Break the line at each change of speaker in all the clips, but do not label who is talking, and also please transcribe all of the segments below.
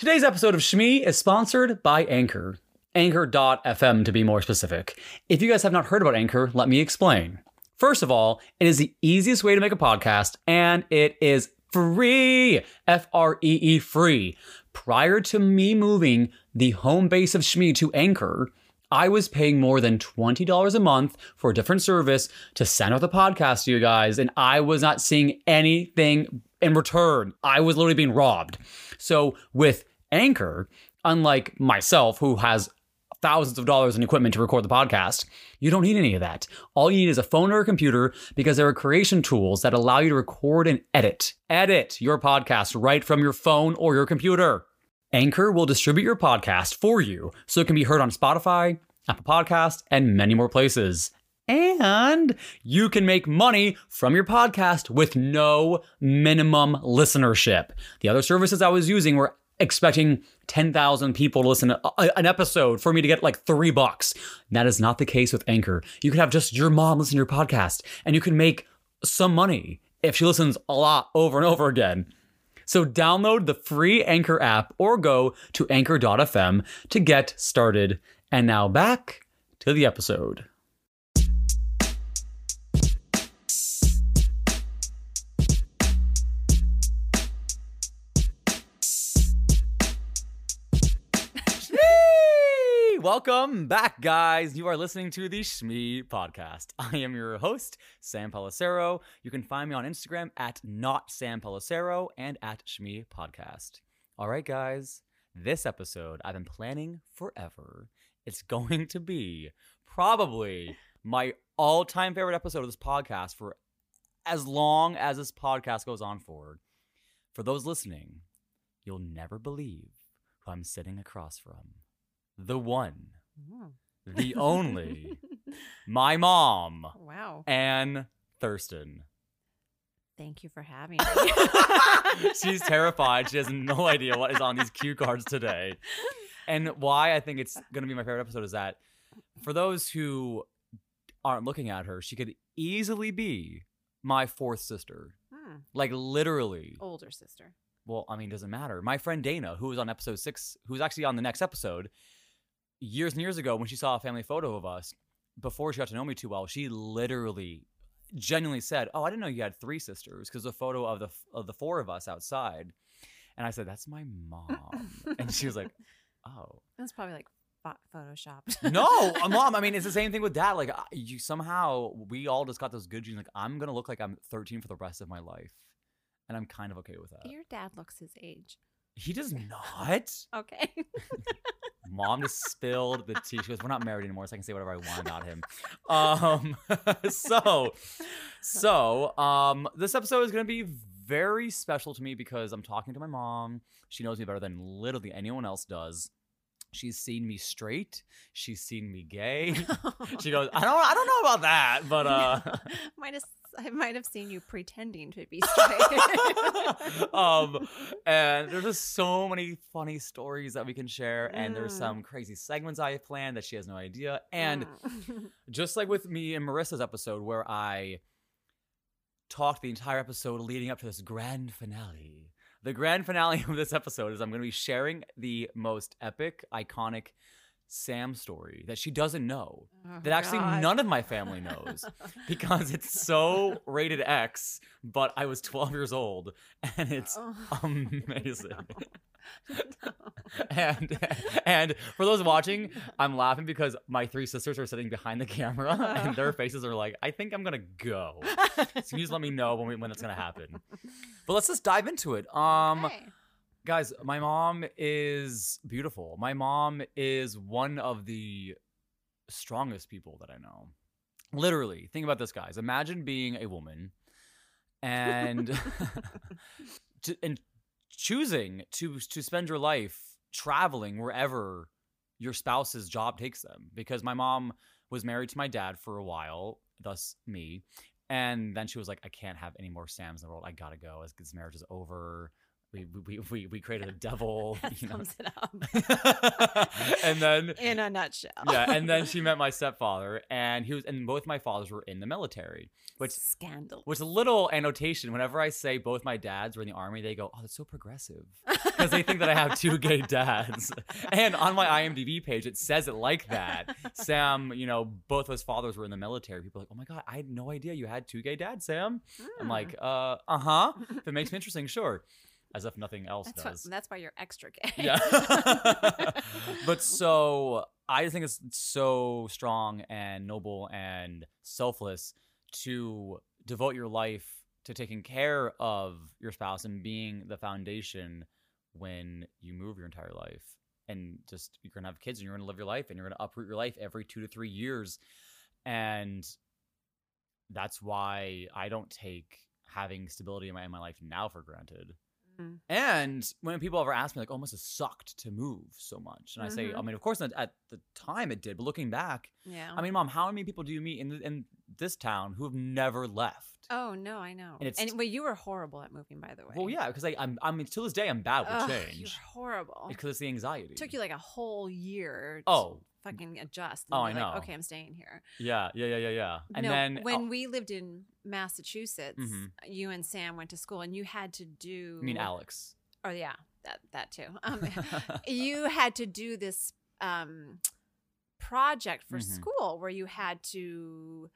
Today's episode of Shmee is sponsored by Anchor. Anchor.fm to be more specific. If you guys have not heard about Anchor, let me explain. First of all, it is the easiest way to make a podcast and it is free. F R E E free. Prior to me moving the home base of Shmee to Anchor, I was paying more than $20 a month for a different service to send out the podcast to you guys, and I was not seeing anything in return. I was literally being robbed. So with Anchor, unlike myself, who has thousands of dollars in equipment to record the podcast, you don't need any of that. All you need is a phone or a computer because there are creation tools that allow you to record and edit. Edit your podcast right from your phone or your computer. Anchor will distribute your podcast for you so it can be heard on Spotify, Apple Podcast, and many more places. And you can make money from your podcast with no minimum listenership. The other services I was using were expecting 10,000 people to listen to a- an episode for me to get like three bucks. That is not the case with Anchor. You can have just your mom listen to your podcast and you can make some money if she listens a lot over and over again. So download the free Anchor app or go to anchor.fm to get started. And now back to the episode. Welcome back, guys. You are listening to the Shmee podcast. I am your host, Sam Pellicero. You can find me on Instagram at not Sam Pellicero and at Shmee podcast. All right, guys. This episode I've been planning forever. It's going to be probably my all-time favorite episode of this podcast for as long as this podcast goes on forward. For those listening, you'll never believe who I'm sitting across from. The one, the only, my mom,
Wow.
Anne Thurston.
Thank you for having me.
She's terrified. She has no idea what is on these cue cards today. And why I think it's going to be my favorite episode is that for those who aren't looking at her, she could easily be my fourth sister.
Hmm.
Like literally.
Older sister.
Well, I mean, it doesn't matter. My friend Dana, who was on episode six, who's actually on the next episode, years and years ago, when she saw a family photo of us, before she got to know me too well, she literally, genuinely said, "Oh, I didn't know you had three sisters," because the photo of the of the four of us outside, and I said, "That's my mom," and she was like, "Oh."
That's probably like pho- photoshopped.
No, mom. I mean, it's the same thing with dad. Like, you somehow we all just got those good genes. Like, I'm gonna look like I'm 13 for the rest of my life, and I'm kind of okay with that.
Your dad looks his age.
He does not.
Okay.
Mom just spilled the tea. She goes, "We're not married anymore, so I can say whatever I want about him." Um, so, so, um, this episode is gonna be very special to me because I'm talking to my mom. She knows me better than literally anyone else does. She's seen me straight. She's seen me gay. She goes, "I don't, I don't know about that, but uh."
might have I might have seen you pretending to be straight.
um, and there's just so many funny stories that we can share, and there's some crazy segments I have planned that she has no idea. And
Mm.
just like with me and Marissa's episode, where I talked the entire episode leading up to this grand finale. The grand finale of this episode is I'm going to be sharing the most epic, iconic Sam story that she doesn't know,
Oh,
that actually
God.
none of my family knows because it's so rated X, but I was 12 years old and it's
Oh.
amazing. and and for those watching, I'm laughing because my three sisters are sitting behind the camera and their faces are like, I think I'm gonna go. So you just let me know when we, when it's gonna happen. But let's just dive into it. Um,
Okay.
Guys, my mom is beautiful. My mom is one of the strongest people that I know. Literally, think about this, guys. Imagine being a woman and to, and choosing to to spend your life traveling wherever your spouse's job takes them. Because my mom was married to my dad for a while, thus me. And then she was like, I can't have any more Sams in the world. I gotta go. As this marriage is over. We we we, we created a devil, you know.
sums it up
and then
in a nutshell.
yeah, and then she met my stepfather, and he was, and both my fathers were in the military, which
scandal.
which a little annotation. Whenever I say both my dads were in the army, they go, "Oh, that's so progressive," because they think that I have two gay dads. and on my IMDb page, it says it like that. Sam, you know, both of his fathers were in the military. People are like, "Oh my god, I had no idea you had two gay dads, Sam." I'm
Hmm.
like, "Uh, uh huh." If it makes me interesting, sure. As if nothing else
that's, what,
does.
that's why you're extra gay.
Yeah. but so I just think it's so strong and noble and selfless to devote your life to taking care of your spouse and being the foundation when you move your entire life. And just you're gonna have kids and you're gonna live your life and you're gonna uproot your life every two to three years. And that's why I don't take having stability in my in my life now for granted.
Mm.
And when people ever ask me, like, oh, must have sucked to move so much. And I say. I mean, of course, at, at the time it did, but looking back,
Yeah.
I mean, mom, how many people do you meet in, in this town who have never left?
oh no, I know.
And
And, well, you were horrible at moving, by the way.
Well, yeah, because I, I'm, I mean, to this day, I'm bad with
Ugh,
change.
You're horrible.
Because it's the anxiety.
It took you like a whole year.
Oh.
Fucking adjust.
Oh,
and be
I
like,
know.
okay, I'm staying here.
Yeah, yeah, yeah, yeah, yeah. And
no,
then
when
oh,
we lived in Massachusetts,
Mhm.
you and Sam went to school, and you had to do.
I mean, Alex.
Oh yeah, that that too. Um, you had to do this um, project for
Mhm.
school where you had to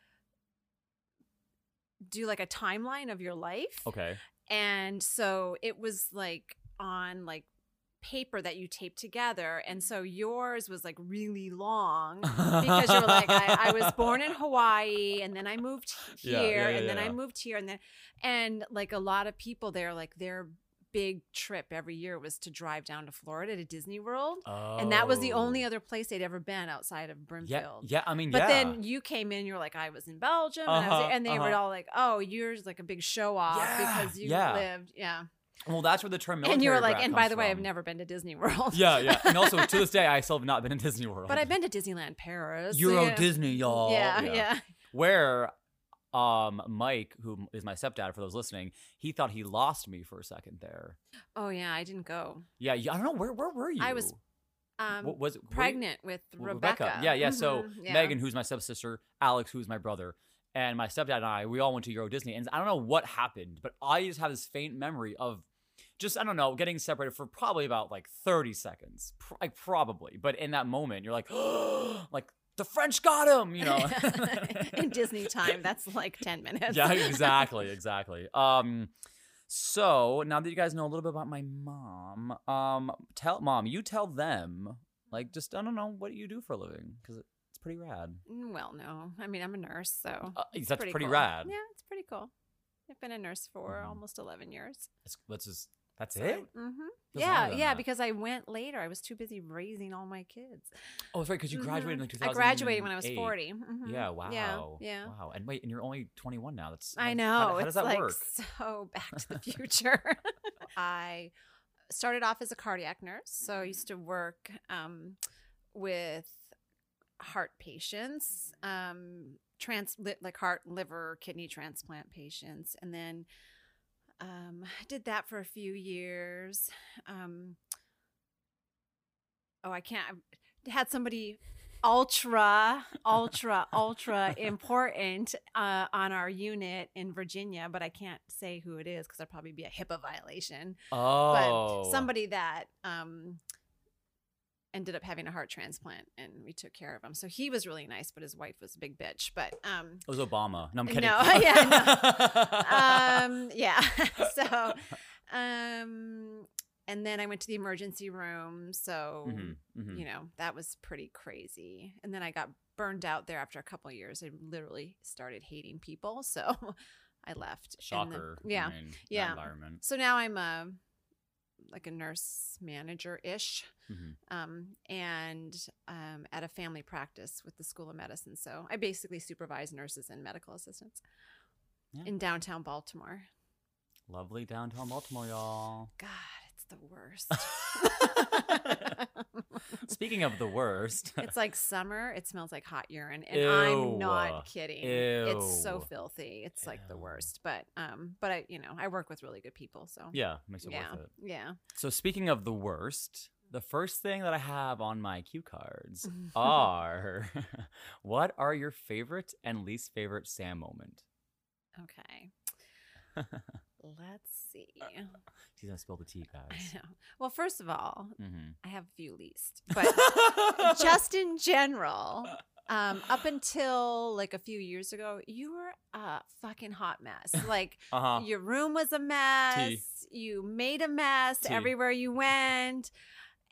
do like a timeline of your life.
okay.
And so it was like on like paper that you taped together. And so yours was like really long because you were like, I, I was born in Hawaii and then I moved here
Yeah, yeah, yeah,
and then I moved here and then, and like a lot of people there, like their big trip every year was to drive down to Florida to Disney World. And that was the only
Oh.
other place they'd ever been outside of Brimfield.
yeah. I mean,
But then you came in, you're like, I was in Belgium, and, I was,
Uh-huh,
and they were
uh-huh.
all like, Oh, you're like a big show off because you lived, yeah.
Well, that's where the term is.
And you were like, and by the way, I've never been to Disney World.
Yeah, yeah. And also, to this day, I still have not been to Disney World.
but I've been to Disneyland Paris.
Euro
yeah.
Disney, y'all.
Yeah, yeah.
Where um Mike, who is my stepdad for those listening, he thought he lost me for a second there.
Oh yeah, I didn't go.
Yeah, yeah, I don't know where where were you?
I was, Um,
What was it?
pregnant with
Well,
Rebecca.
Yeah, yeah. So
Mhm, yeah.
Megan, who's my stepsister, Alex, who's my brother, and my stepdad and I, we all went to Euro Disney, and I don't know what happened, but I just have this faint memory of just I don't know getting separated for probably about like thirty seconds, Pr- like probably. But in that moment, you're like, like the French got him, you know.
in Disney time, that's like ten minutes.
yeah, exactly, exactly. Um, so now that you guys know a little bit about my mom, um, tell mom, you tell them, like, just I don't know, what do you do for a living? Because pretty rad.
Mm, Well, no, I mean I'm a nurse, so
Uh, that's pretty,
cool.
rad.
Yeah, it's pretty cool. I've been a nurse for
Mhm.
almost eleven years.
That's, that's just that's
So,
it.
mhm. Yeah, yeah,
that.
because I went later. I was too busy raising all my kids.
Oh, that's right, because you graduated in
Mhm.
like 2008.
I graduated when I was 40. Mhm.
Yeah. Wow.
Yeah. yeah.
Wow. And wait, and you're only 21 now. That's
I know.
How, how does that
like
work?
so back to the future. I started off as a cardiac nurse. So I used to work um, with heart patients, um, trans like heart, liver, kidney transplant patients. And then um, I did that for a few years. Um, oh, I can't. I had somebody ultra, ultra, ultra important uh, on our unit in Virginia, but I can't say who it is because that'd probably be a HIPAA violation.
Oh.
But somebody that um, ended up having a heart transplant, and we took care of him. So he was really nice, but his wife was a big bitch. But um,
It was Obama. No, I'm kidding.
No, yeah, um, yeah. so, um, and then I went to the emergency room. So,
Mhm, mhm.
you know, that was pretty crazy. And then I got burned out there after a couple of years. I literally started hating people. So I left.
Shocker.
yeah.
I mean,
yeah.
Environment.
So now I'm a, like a nurse manager ish.
Mhm.
Um, and um, at a family practice with the School of Medicine. So I basically supervise nurses and medical assistants
Yeah.
in downtown Baltimore.
Lovely downtown Baltimore, y'all.
God, it's the worst.
Speaking of the worst,
it's like summer. It smells like hot urine, and I'm not kidding. It's so filthy. It's like the worst. But um, but I you know I work with really good people, so
yeah, makes it
yeah,
worth it.
yeah.
So speaking of the worst, the first thing that I have on my cue cards are what are your favorite and least favorite Sam moment?
Okay. Let's see.
She's gonna spill the tea,
I
guys.
know. Well, first of all,
Mm-hmm.
I have a few least, but just in general, um, up until like a few years ago, you were a fucking hot mess. Like
uh huh.
your room was a mess. You made a mess
Tea.
everywhere you went.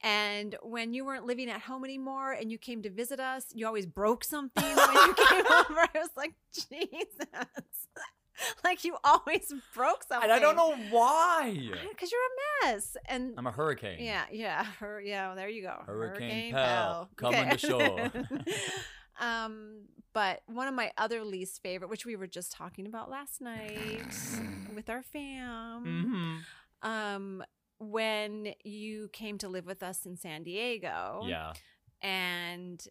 And when you weren't living at home anymore and you came to visit us, you always broke something when you came over. I was like, Jesus. Like you always broke something.
And I don't know why.
Because you're a mess. And
I'm a hurricane.
yeah, yeah, her, yeah. Well, there you go.
Hurricane Pell, coming to shore.
um, but one of my other least favorite, which we were just talking about last night with our fam,
Mm-hmm.
um, when you came to live with us in San Diego,
Yeah.
and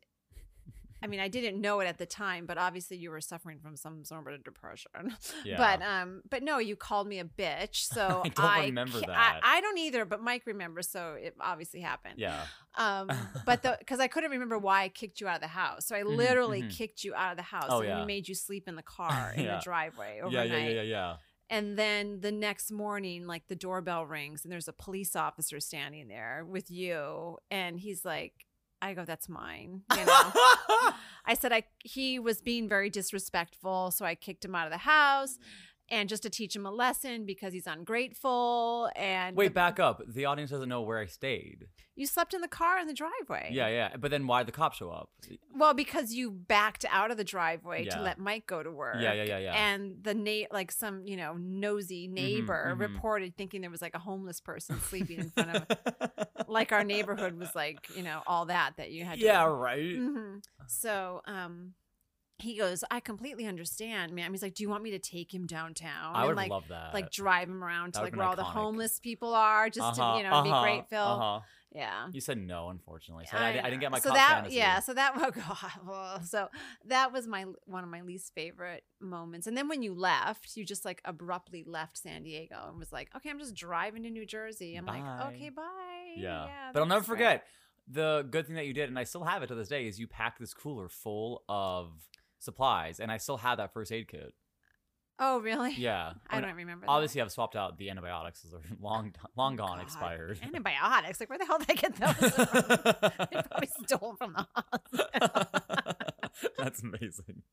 I mean, I didn't know it at the time, but obviously you were suffering from some sort of depression.
Yeah.
But um, but no, you called me a bitch. So
I don't remember
ca-
that.
I, I don't either, but Mike remembers, so it obviously happened.
Yeah.
Um, but the because I couldn't remember why I kicked you out of the house, so I
Mhm,
literally
mhm.
kicked you out of the house
Oh,
and
yeah.
made you sleep in the car in
Yeah.
the driveway
Yeah.
overnight.
Yeah. Yeah. Yeah. Yeah.
And then the next morning, like the doorbell rings and there's a police officer standing there with you, and he's like, "I go, that's mine," you know. I said I he was being very disrespectful, so I kicked him out of the house and just to teach him a lesson because he's ungrateful and
Wait,
the-
back up. The audience doesn't know where I stayed.
you slept in the car in the driveway.
Yeah, yeah. But then why did the cops show up?
Well, because you backed out of the driveway to let Mike go to work.
Yeah, yeah, yeah, yeah.
And the na- like some, you know, nosy neighbor
mhm.
reported thinking there was like a homeless person sleeping in front of like our neighborhood was like, you know, all that that you had to
yeah, right.
hmm So, um, he goes, I completely understand, man. He's like, Do you want me to take him downtown?
I
and
would
like,
love that.
like drive him around to like where
been
all the homeless people are, just
Uh-huh,
to you know
uh-huh,
be great, Phil.
Uh-huh.
Yeah.
You said no, unfortunately. So I, I, didn't get my
so
cop
that
fantasy.
yeah so that oh god so that was my one of my least favorite moments and then when you left you just like abruptly left san diego and was like okay i'm just driving to new jersey i'm
Bye.
like okay bye
Yeah. but I'll never forget the good thing that you did, and I still have it to this day, is you packed this cooler full of supplies, and I still have that first aid kit.
oh really
Yeah.
i
mean,
don't remember that.
Obviously, I've swapped out the antibiotics; those are long, long gone,
God.
expired.
antibiotics like where the hell did i get those they probably stole from the hospital
That's amazing.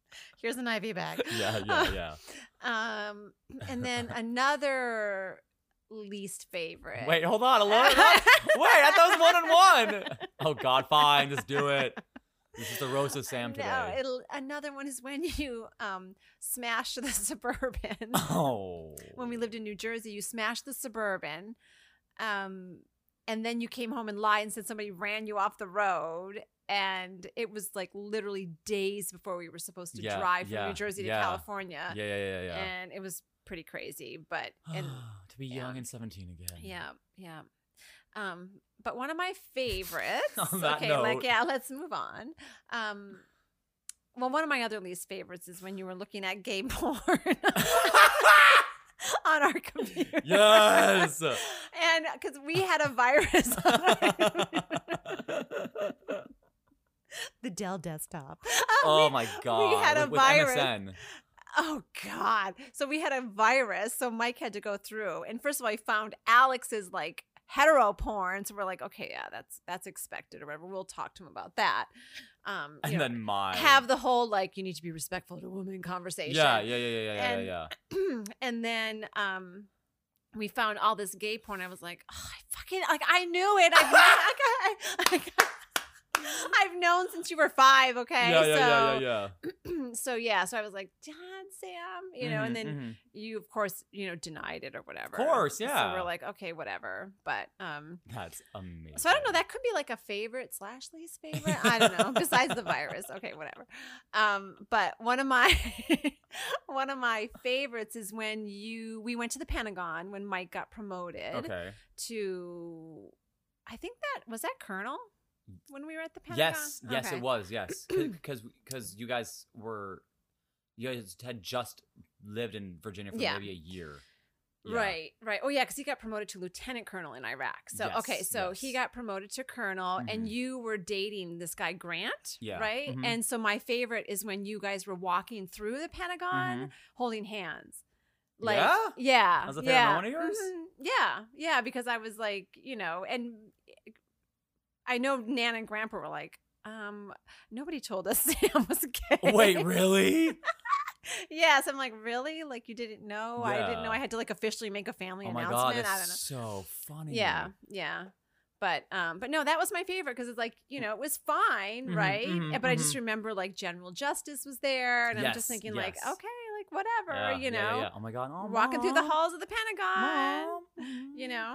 here's an iv bag
Yeah, yeah, yeah.
um and then another least favorite
Wait, hold on. Alone? Wait, I thought it was one on one. Oh God, fine, just do it. This is the roast of Sam today.
No, it'll, another one is when you um smashed the suburban.
oh.
when we lived in New Jersey, you smashed the suburban, um, and then you came home and lied and said somebody ran you off the road. And it was like literally days before we were supposed to
Yeah,
drive from
yeah,
New Jersey to
yeah.
California,
Yeah, yeah, yeah, yeah.
and it was pretty crazy. But and
to be young and 17 again.
yeah, yeah. Um, but one of my favorites. Okay, like yeah, let's move on. Um, well, one of my other least favorites is when you were looking at gay porn on our computer.
Yes.
and because we had a virus on our the Dell desktop.
oh
We-
my God.
We had a
with, with
virus.
MSN.
Oh God! So we had a virus, so Mike had to go through. And first of all, he found Alex's like hetero porn. So we're like, okay, yeah, that's that's expected or whatever. We'll talk to him about that. Um,
And
know,
then mine.
have the whole like you need to be respectful to women conversation.
Yeah, yeah, yeah, yeah, yeah, yeah,
And-
yeah.
and then um we found all this gay porn. I was like, oh, I fucking like I knew it. I've, I, I, I've known since you were five. Okay,
Yeah, yeah,
so
yeah, yeah, yeah.
so yeah, so I was like, Dad, Sam, you know, and
Mhm,
then
mhm.
you of course, you know, denied it or whatever.
Of course,
So
yeah.
we're like, okay, whatever. But um
That's amazing.
so I don't know, that could be like a favorite slash least favorite. I don't know. Besides the virus. Okay, whatever. Um, but one of my one of my favorites is when you we went to the Pentagon when Mike got promoted
Okay.
to I think that was that Colonel? When we were at the Pentagon?
Yes, yes,
Okay.
it was. Yes, because because you guys were you guys had just lived in Virginia for
Yeah.
maybe a year. Yeah.
Right, right. Oh yeah, because he got promoted to lieutenant colonel in Iraq. So okay,
Yes,
so he got promoted to colonel,
Mhm.
and you were dating this guy Grant,
Yeah,
right?
mhm.
And so my favorite is when you guys were walking through the Pentagon
Mhm.
holding hands.
Yeah?
yeah,
That was a
yeah,
moment of yours?
mhm, Yeah, yeah, because I was like, you know, and I know Nan and Grandpa were like, um, nobody told us Sam was gay.
Wait, really?
Yes, I'm like, really? Like you didn't know? I didn't know I had to like officially make a family
oh my
announcement.
god,
I don't know.
so funny.
Yeah, yeah. But um, but no, that was my favorite because it's like you know it was fine,
Mhm,
right?
mhm,
but I just remember like General Justice was there, and I'm just
Yes,
thinking like, okay, like whatever,
Yeah,
you know,
yeah, yeah. Oh my god, oh,
walking through the halls of the Pentagon,
Mom.
you know.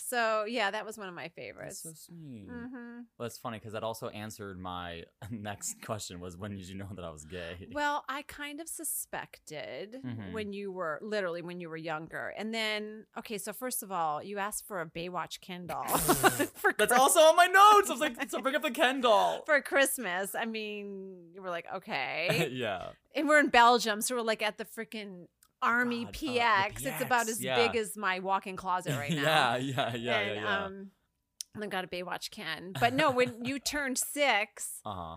So yeah, that was one of my
That's
favorites.
so sweet.
hmm
Well, it's funny because that also answered my next question was when did you know that I was gay?
Well, I kind of suspected
Mhm.
when you were literally when you were younger, and then okay. So first of all, you asked for a Baywatch Ken doll for
That's also on my notes. I was like, so bring up the Ken doll.
for Christmas. I mean, you were like, okay,
yeah.
and we're in Belgium, so we're like at the freaking Army
God, uh,
PX. It's about as
yeah.
big as my walk-in closet right now.
yeah, yeah, yeah,
and,
yeah, yeah.
Um, and then got a Baywatch Ken. But no, when you turned six,
uh huh.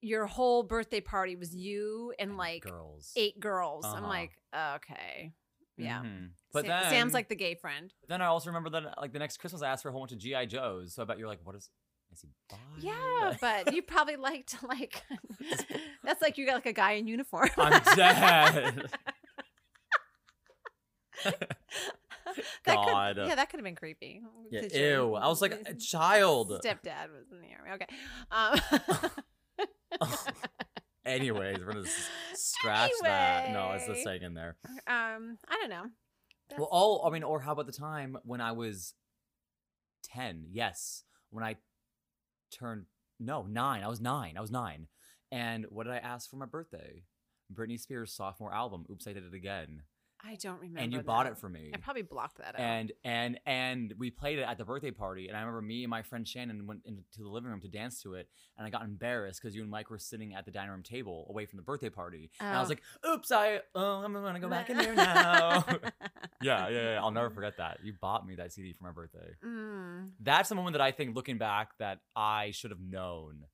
your whole birthday party was you and like
girls.
eight girls. I'm
Uh-huh.
like, okay. Yeah.
Mhm. But
Sam-
then
Sam's like the gay friend.
Then I also remember that like the next Christmas I asked for a whole bunch of GI Joes. So I bet you're like, what is? Is he bi?
Yeah, but you probably liked like. that's like you got like a guy in uniform.
I'm dead.
That
God.
Could, yeah, that could have been creepy.
Yeah, ew. I was like a child.
Stepdad was in the army. Okay. Um,
Anyways, we're gonna s- scratch that. No, it's the
Anyway.
saying in there.
um, I don't know.
Well, all I mean, or how about the time when I was ten? Yes, when I turned no nine. I was nine. I was nine. And what did I ask for my birthday? Britney Spears' sophomore album. Oops, I did it again.
I don't remember.
and you bought it for me.
I probably blocked that out.
and and and we played it at the birthday party and i remember me and my friend shannon went into the living room to dance to it and i got embarrassed because you and mike were sitting at the dining room table away from the birthday party and i was
Oh.
like oops i oh i'm gonna go back in there now yeah, yeah yeah i'll never forget that you bought me that cd for my birthday
Mm.
that's the moment that i think looking back that i should have known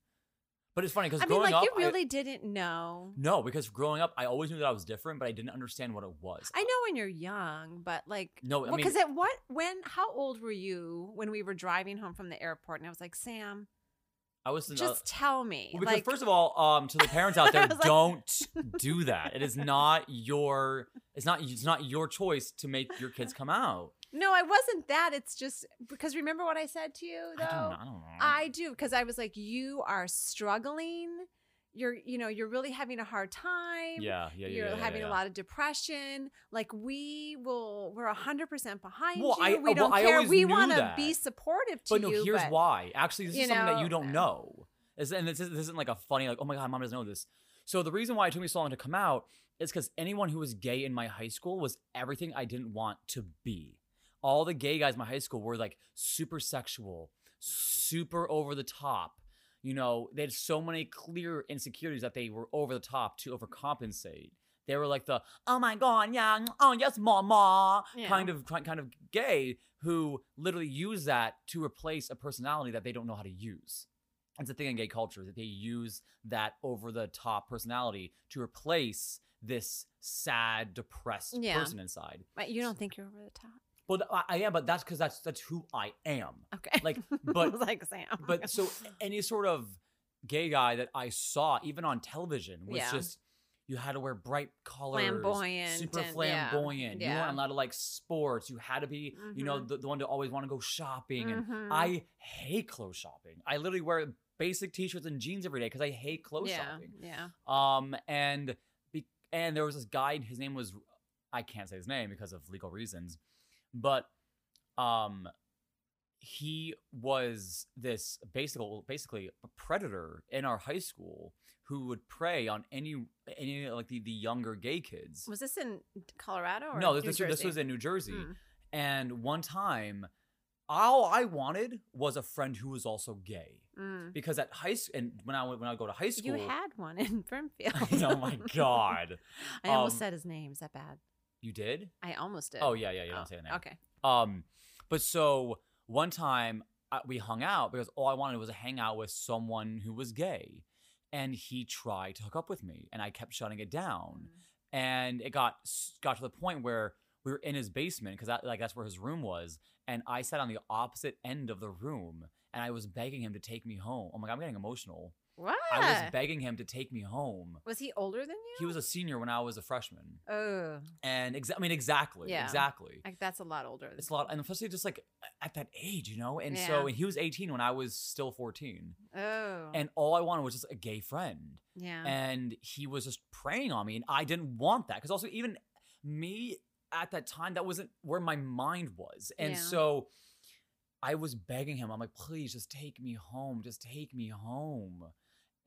but it's funny because
I mean,
growing
like
up
you
I-
really didn't know.
no because growing up i always knew that i was different but i didn't understand what it was
I know when you're young, but like,
no i mean
because at what, when, how old were you when we were driving home from the airport? And I was like, Sam,
i was
just tell me.
Well, because
like,
first of all, um, to the parents out there, don't do that. It is not your. It's not. It's not your choice to make your kids come out.
No, I wasn't that. It's just because remember what I said to you though.
I don't. I don't know.
I do because I was like, you are struggling. You're, you know, you're really having a hard time.
yeah, yeah, yeah.
you're
yeah, yeah,
having
yeah.
a lot of depression. Like we will, we're a hundred percent behind
Well,
you.
I-
we don't
I
care. We want to be supportive to
But no,
you.
here's
but
why. Actually, this is something that you don't
uh,
know. And this, is, this isn't like a funny like oh my god, mom doesn't know this. So the reason why it took me so long to come out is because anyone who was gay in my high school was everything I didn't want to be. All the gay guys in my high school were like super sexual, mm-hmm. super over the top. You know, they had so many clear insecurities that they were over the top to overcompensate. They were like the oh my god, yeah, mm, oh yes, mama,
Yeah.
kind of kind of gay who literally use that to replace a personality that they don't know how to use. It's a thing in gay culture that they use that over the top personality to replace this sad, depressed
Yeah.
person inside.
But you don't think you're over the top.
Well, I, I am, but that's because that's that's who I am.
Okay.
Like, but
was like Sam.
but so any sort of gay guy that I saw, even on television, was
Yeah.
just you had to wear bright colors,
Flamboyant
super
and- yeah,
flamboyant. You
yeah.
weren't allowed to like sports. You had to be, you know,
Mhm.
the, the one to always want to go shopping. And
Mhm.
I hate clothes shopping. I literally wear basic t-shirts and jeans every day because I hate clothes
yeah,
shopping.
yeah.
Um, and be- and there was this guy. His name was I can't say his name because of legal reasons, but um, he was this basically basically a predator in our high school who would prey on any any like the, the younger gay kids.
Was this in Colorado or
no, this this, this was in New Jersey,
Mm.
and one time. all I wanted was a friend who was also gay.
Mm.
Because at high school, and when I went- when I go to high school,
You had one in Brimfield.
oh my god,
I almost
Um,
said his name. Is that bad?
You did?
I almost did.
Oh yeah, yeah, you
Oh,
don't say the name.
Okay.
Um, but so one time uh, we hung out because all I wanted was to hang out with someone who was gay, and he tried to hook up with me, and I kept shutting it down, and it got got to the point where we were in his basement because that like that's where his room was, and I sat on the opposite end of the room, and I was begging him to take me home. Oh my god, I'm getting emotional.
What?
I was begging him to take me home.
Was he older than you?
He was a senior when I was a freshman,
Oh,
and exa- I mean exactly,
Yeah.
exactly.
like that's a lot older.
It's a lot, and especially just like at that age, you know. And so and he was 18 when I was still 14,
Oh.
and all I wanted was just a gay friend,
yeah.
and he was just preying on me, and I didn't want that because also even me at that time that wasn't where my mind was, and
Yeah.
so I was begging him. I'm like, please, just take me home, just take me home.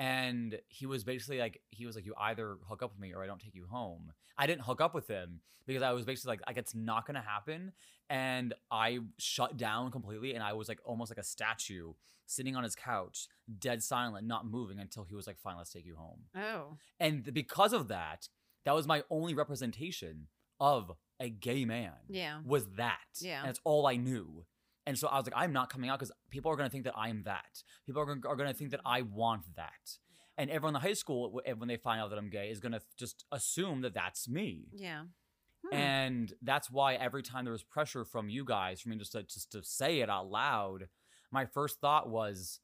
And he was basically like, he was like, you either hook up with me or I don't take you home. I didn't hook up with him because I was basically like, like it's not gonna happen. And I shut down completely, and I was like almost like a statue sitting on his couch, dead silent, not moving until he was like, fine, let's take you home.
oh.
And because of that, that was my only representation of a gay man.
Yeah.
Was that.
Yeah.
And it's all I knew. And so I was like, I'm not coming out because people are going to think that I am that. People are going are to think that I want that. And everyone in the high school, when they find out that I'm gay, is going to just assume that that's me.
Yeah. Hmm.
And that's why every time there was pressure from you guys for me just to just to say it out loud, my first thought was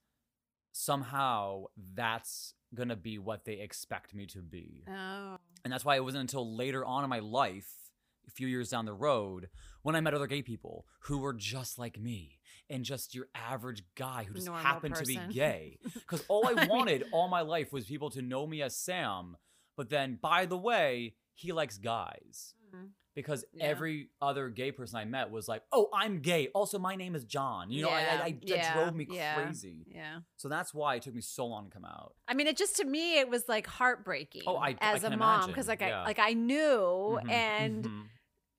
somehow that's gonna be what they expect me to be.
oh.
And that's why it wasn't until later on in my life, few years down the road, when I met other gay people who were just like me and just your average guy who just
Normal
happened to be gay. Because all I
I mean-
wanted all my life was people to know me as Sam, but then, by the way, he likes guys
Mhm.
because
Yeah.
every other gay person I met was like, "Oh, I'm gay. Also, my name is John." You know, I, I, I, that
Yeah,
drove me
yeah,
crazy.
Yeah.
So that's why it took me so long to come out.
I mean, it just to me it was like heartbreaking.
Oh, I- I
as a mom because like
yeah.
I like I knew
Mhm,
and
mhm.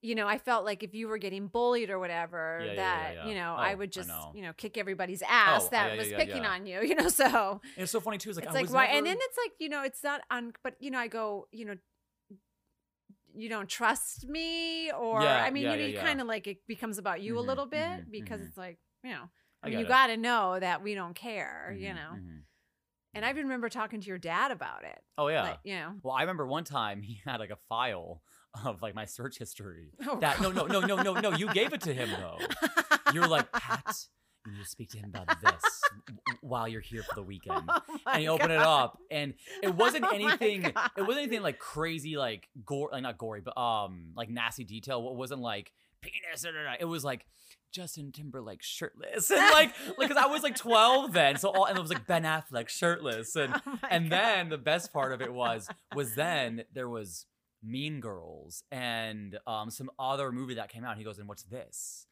You know I felt like if you were getting bullied or whatever
Yeah, yeah, yeah,
that
yeah.
you know
Oh,
I
I
would just
know.
you know kick everybody's ass
Oh,
that was picking on you. You know, so
And it's so funny too. It's like
it's
I
like why
never,
and then it's like you know it's not on but you know i go you know you don't trust me or i mean you know you kind of like it becomes about you a
Mhm,
little bit
mhm,
because
mhm.
it's like you know
I
I mean, you got to know that we don't care you
Mhm,
know
mhm.
and i remember talking to your dad about it
Oh yeah.
like you know
well, I remember one time he had like a file of like my search history.
Oh,
That no, no, no, no, no, no. You gave it to him though. You're like, Pat, you need to speak to him about this while you're here for the weekend.
Oh
and he opened it up, and it wasn't
Oh
anything. it wasn't anything like crazy, like gore, like not gory, but um, like nasty detail. It wasn't like penis. It was like Justin Timberlake shirtless, and like, like, cause I was like twelve then, so all, and it was like Ben Affleck shirtless, and
Oh
and
God.
then the best part of it was was then there was Mean Girls and um some other movie that came out. He goes, "And what's this?"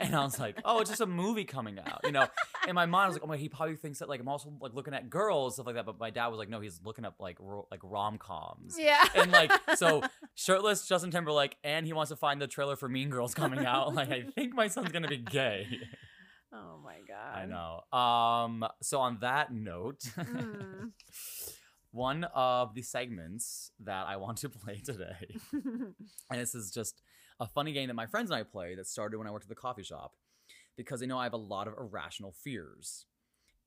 And I was like, "Oh, it's just a movie coming out." You know, in my mind, I was like, "Oh my, he probably thinks that like I'm also like looking at girls stuff like that." But my dad was like, "No, he's looking up like ro- like rom coms."
yeah
And like so, shirtless Justin Timberlake, and he wants to find the trailer for Mean Girls coming out. Like, I think my son's gonna be gay.
oh my god
I know. Um. So on that note,
Mm.
one of the segments that I want to play today, and this is just a funny game that my friends and I play that started when I worked at the coffee shop, because they know I have a lot of irrational fears.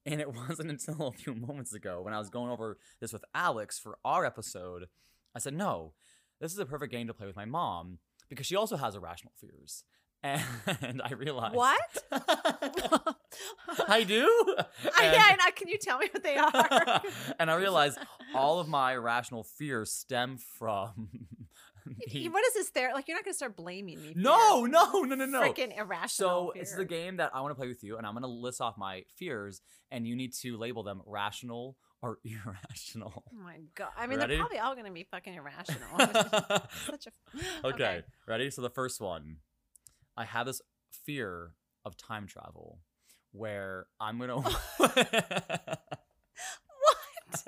And it wasn't until a few moments ago when I was going over this with Alex for our episode, I said, no, this is a perfect game to play with my mom because she also has irrational fears. And I realized
What?
I do.
I,
And-
yeah, I. Can you tell me what they are?
and I realized all of my irrational fears stem from. the-
what is this there? Like, you're not to start blaming me.
no,
your
no, no, no, no.
Freaking irrational.
So it's the game that I want to play with you, and I'm to list off my fears, and you need to label them rational or irrational.
Oh my god! I mean,
Ready?
they're probably all to be fucking irrational. Such a
okay, ready? So the first one, I have this fear of time travel, where I'm gonna.
What?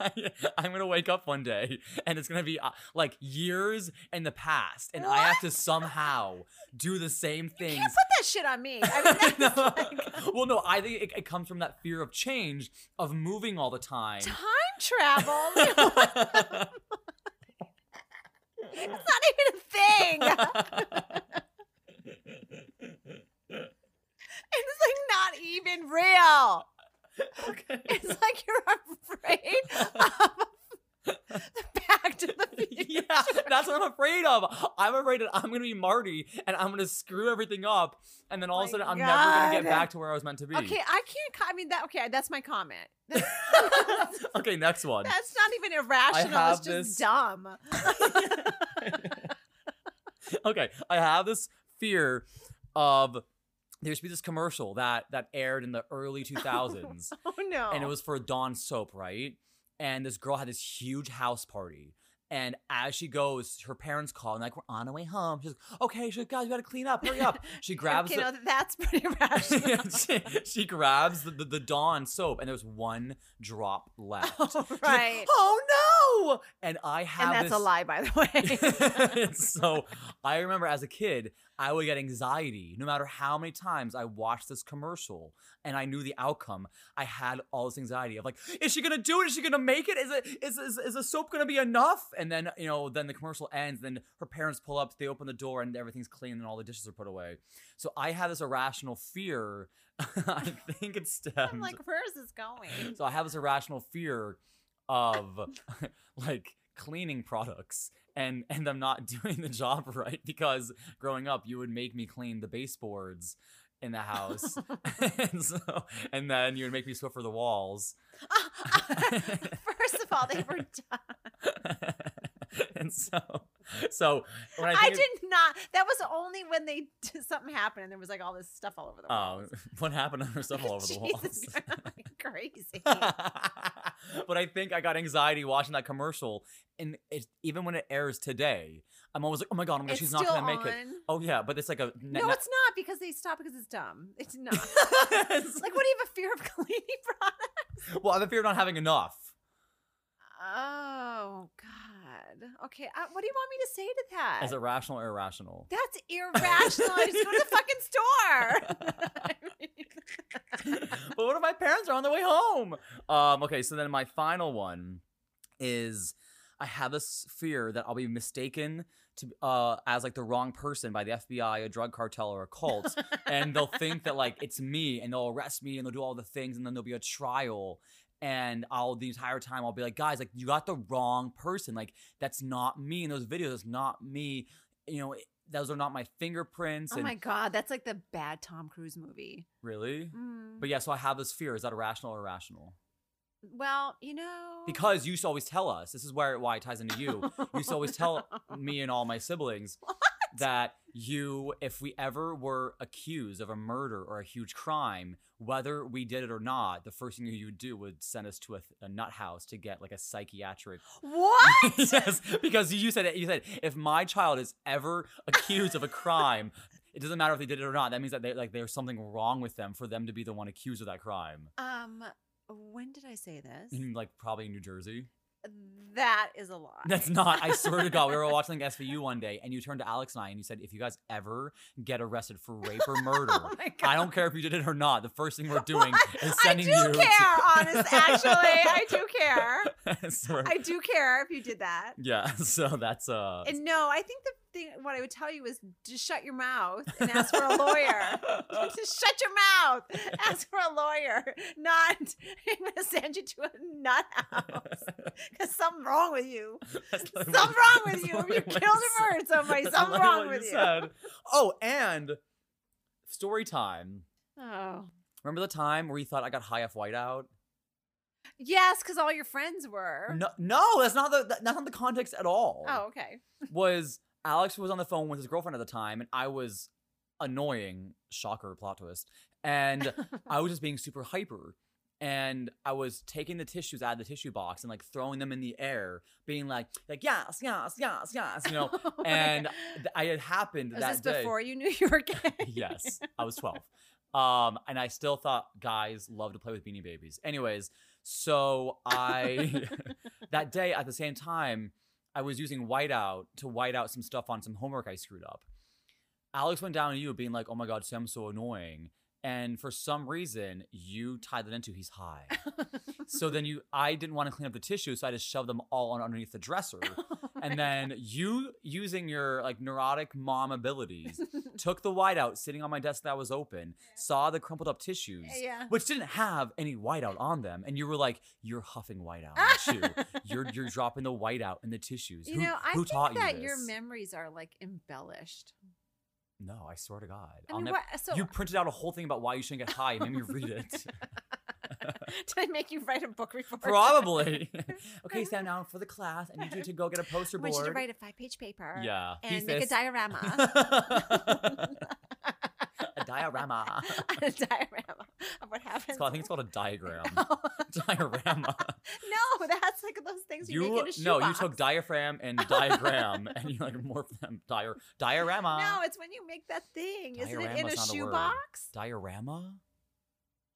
I'm gonna wake up one day and it's gonna be uh, like years in the past, and I have to somehow do the same
You can't put that shit on me. I mean,
No.
like
well, no, I think it, it comes from that fear of change, of moving all the time.
time travel. it's not even a thing. It's like not even real.
okay.
It's like you're afraid of the Back to the Future.
Yeah, that's what I'm afraid of. I'm afraid that I'm gonna be Marty and I'm gonna screw everything up, and then all of a sudden I'm never gonna get back to where I was meant to be.
Okay, I can't. I mean, that. Okay, that's my comment. That's,
okay, next one.
that's not even irrational. It's just
this-
dumb.
okay, I have this fear of there used to be this commercial that that aired in the early 2000s,
Oh no!
and it was for Dawn soap, right? And this girl had this huge house party. And as she goes, her parents call and like we're on our way home. She's like, "Okay, she's like, guys, we gotta clean up. Hurry up!" She grabs
Okay,
the,
no, that's pretty irrational.
she, she grabs the, the, the Dawn soap, and there's one drop left.
Oh,
She's like,
right.
oh no! And I have
and that's
this,
a lie, by the way.
so I remember as a kid, I would get anxiety no matter how many times I watched this commercial and I knew the outcome. I had all this anxiety of like, is she gonna do it? Is she gonna make it? Is it is is, is the soap gonna be enough? And then you know, then the commercial ends. Then her parents pull up, they open the door, and everything's clean, and all the dishes are put away. So I had this irrational fear. I think it stems.
I'm like, where is this going?
So I have this irrational fear of like cleaning products and and I'm not doing the job right because growing up you would make me clean the baseboards in the house and so and then you would make me sweep for the walls
First of all, they were done.
and so so when I,
I, did not. That was only when they something happened and there was like all this stuff all over the
oh
walls.
what happened to her stuff all over the walls
crazy.
but I think I got anxiety watching that commercial, and it, even when it airs today, I'm always like, "Oh my god, oh my god, she's not gonna make it." Oh yeah, but it's like a
No, it's not because they stopped because it's dumb. It's not.
It's
like, what do you have a fear of cleaning products?
well, I have a fear of not having enough.
Oh God. Okay. I, what do you want me to say to that?
Is it rational or irrational?
That's irrational. I just go to the fucking store. I mean-
but what if my parents are on their way home? Um, okay, so then my final one is I have this fear that I'll be mistaken to uh as like the wrong person by the FBI, a drug cartel, or a cult, and they'll think that like it's me, and they'll arrest me, and they'll do all the things, and then there'll be a trial. And I'll the entire time I'll be like, guys, like you got the wrong person. Like that's not me in those videos. It's not me. You know, those are not my fingerprints.
oh
and
my God. That's like the bad Tom Cruise movie.
really.
Mm.
But yeah, so I have this fear. Is that irrational or irrational?
Well, you know.
Because you used to always tell us. This is where why it ties into you. You used to always tell me and all my siblings
What?
that you, if we ever were accused of a murder or a huge crime, whether we did it or not, the first thing you would do would send us to a, a nut house to get like a psychiatric.
What?
yes, because you said it. You said if my child is ever accused of a crime. It doesn't matter if they did it or not. That means that they like there's something wrong with them for them to be the one accused of that crime.
um, when did I say this?
In, like probably in New Jersey.
That is a lie.
That's not. I swear to God, we were watching like SVU one day, and you turned to Alex and I, and you said, "If you guys ever get arrested for rape or murder,
Oh.
I don't care if you did it or not. The first thing we're doing
What?
is sending you."
I do
you."
care, honest. Actually, I do care.
I swear.
I do care if you did that.
yeah. So that's uh.
And no, I think the thing, what I would tell you is just shut your mouth and ask for a lawyer. just shut your mouth. Ask for a lawyer. Not, I'm going to send you to a nut house because something's wrong with you. Something's wrong with you. You killed or murdered somebody.
That's
Something's wrong with you.
said. Oh, and story time.
Oh.
Remember the time where you thought I got high off whiteout?
Yes, because all your friends were.
No, no, that's not the that's not the context at all.
Oh, okay.
was Alex was on the phone with his girlfriend at the time, and I was annoying. Shocker, plot twist. And I was just being super hyper. And I was taking the tissues out of the tissue box and like throwing them in the air, being like, like yes, yes, yes, yes, you know.
Oh my
and
God.
th- I had happened
was
that
this
day.
before you knew you were gay?
yes, I was twelve. Um, and I still thought guys love to play with beanie babies. Anyways, so I that day at the same time, I was using whiteout to white out some stuff on some homework I screwed up. Alex went down to you being like, "Oh my god, Sam's so annoying," and for some reason you tied that into he's high. so then you, I didn't want to clean up the tissue, so I just shoved them all on underneath the dresser. And then you, using your like neurotic mom abilities, took the whiteout sitting on my desk that was open, saw the crumpled up tissues,
yeah.
which didn't have any whiteout on them, and you were like, "You're huffing whiteout, aren't you? You're you're dropping the whiteout in the tissues.
You
who
know, I
who
think
taught
that
you
your memories are like embellished.
no, I swear to God,
I
I'll
mean,
never.
so
you printed out a whole thing about why you shouldn't get high and made me read it.
did I make you write a book report?
Probably. okay, Sam. Now for the class, I need you to go get a poster board.
I want
board.
you to write a five-page paper.
yeah,
And make a diorama.
a diorama.
a diorama of what happens.
It's called, I think it's called a diagram.
Oh.
diorama.
no, that's like those things you,
You
make in a
no, you took diaphragm and diagram, and you like morphed them. Dior diorama.
No, it's when you make that thing. Isn't it in a
Diorama's not a word.
shoebox?
diorama.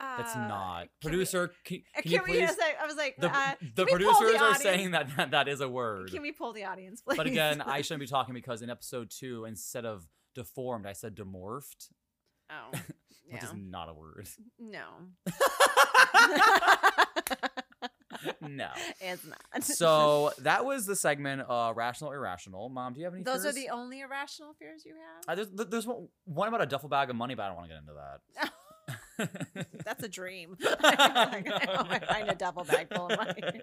That's
Uh,
not.
can we-
Producer, can,
uh,
can you
we-
please?
I, was like,
the
uh,
the
can
producers
the
are saying that, that that is a word.
Can we pull the audience, please?
But again, I shouldn't be talking because in episode two, instead of deformed, I said demorphed,
oh,
which
yeah,
is not a word.
no,
no.
it's not.
So that was the segment, uh, rational, irrational. Mom, do you have any?
those are the only irrational fears you have.
Uh, there's, there's one, one about a duffel bag of money, but I don't want to get into that.
That's a dream. I wanna find a double bag full of money.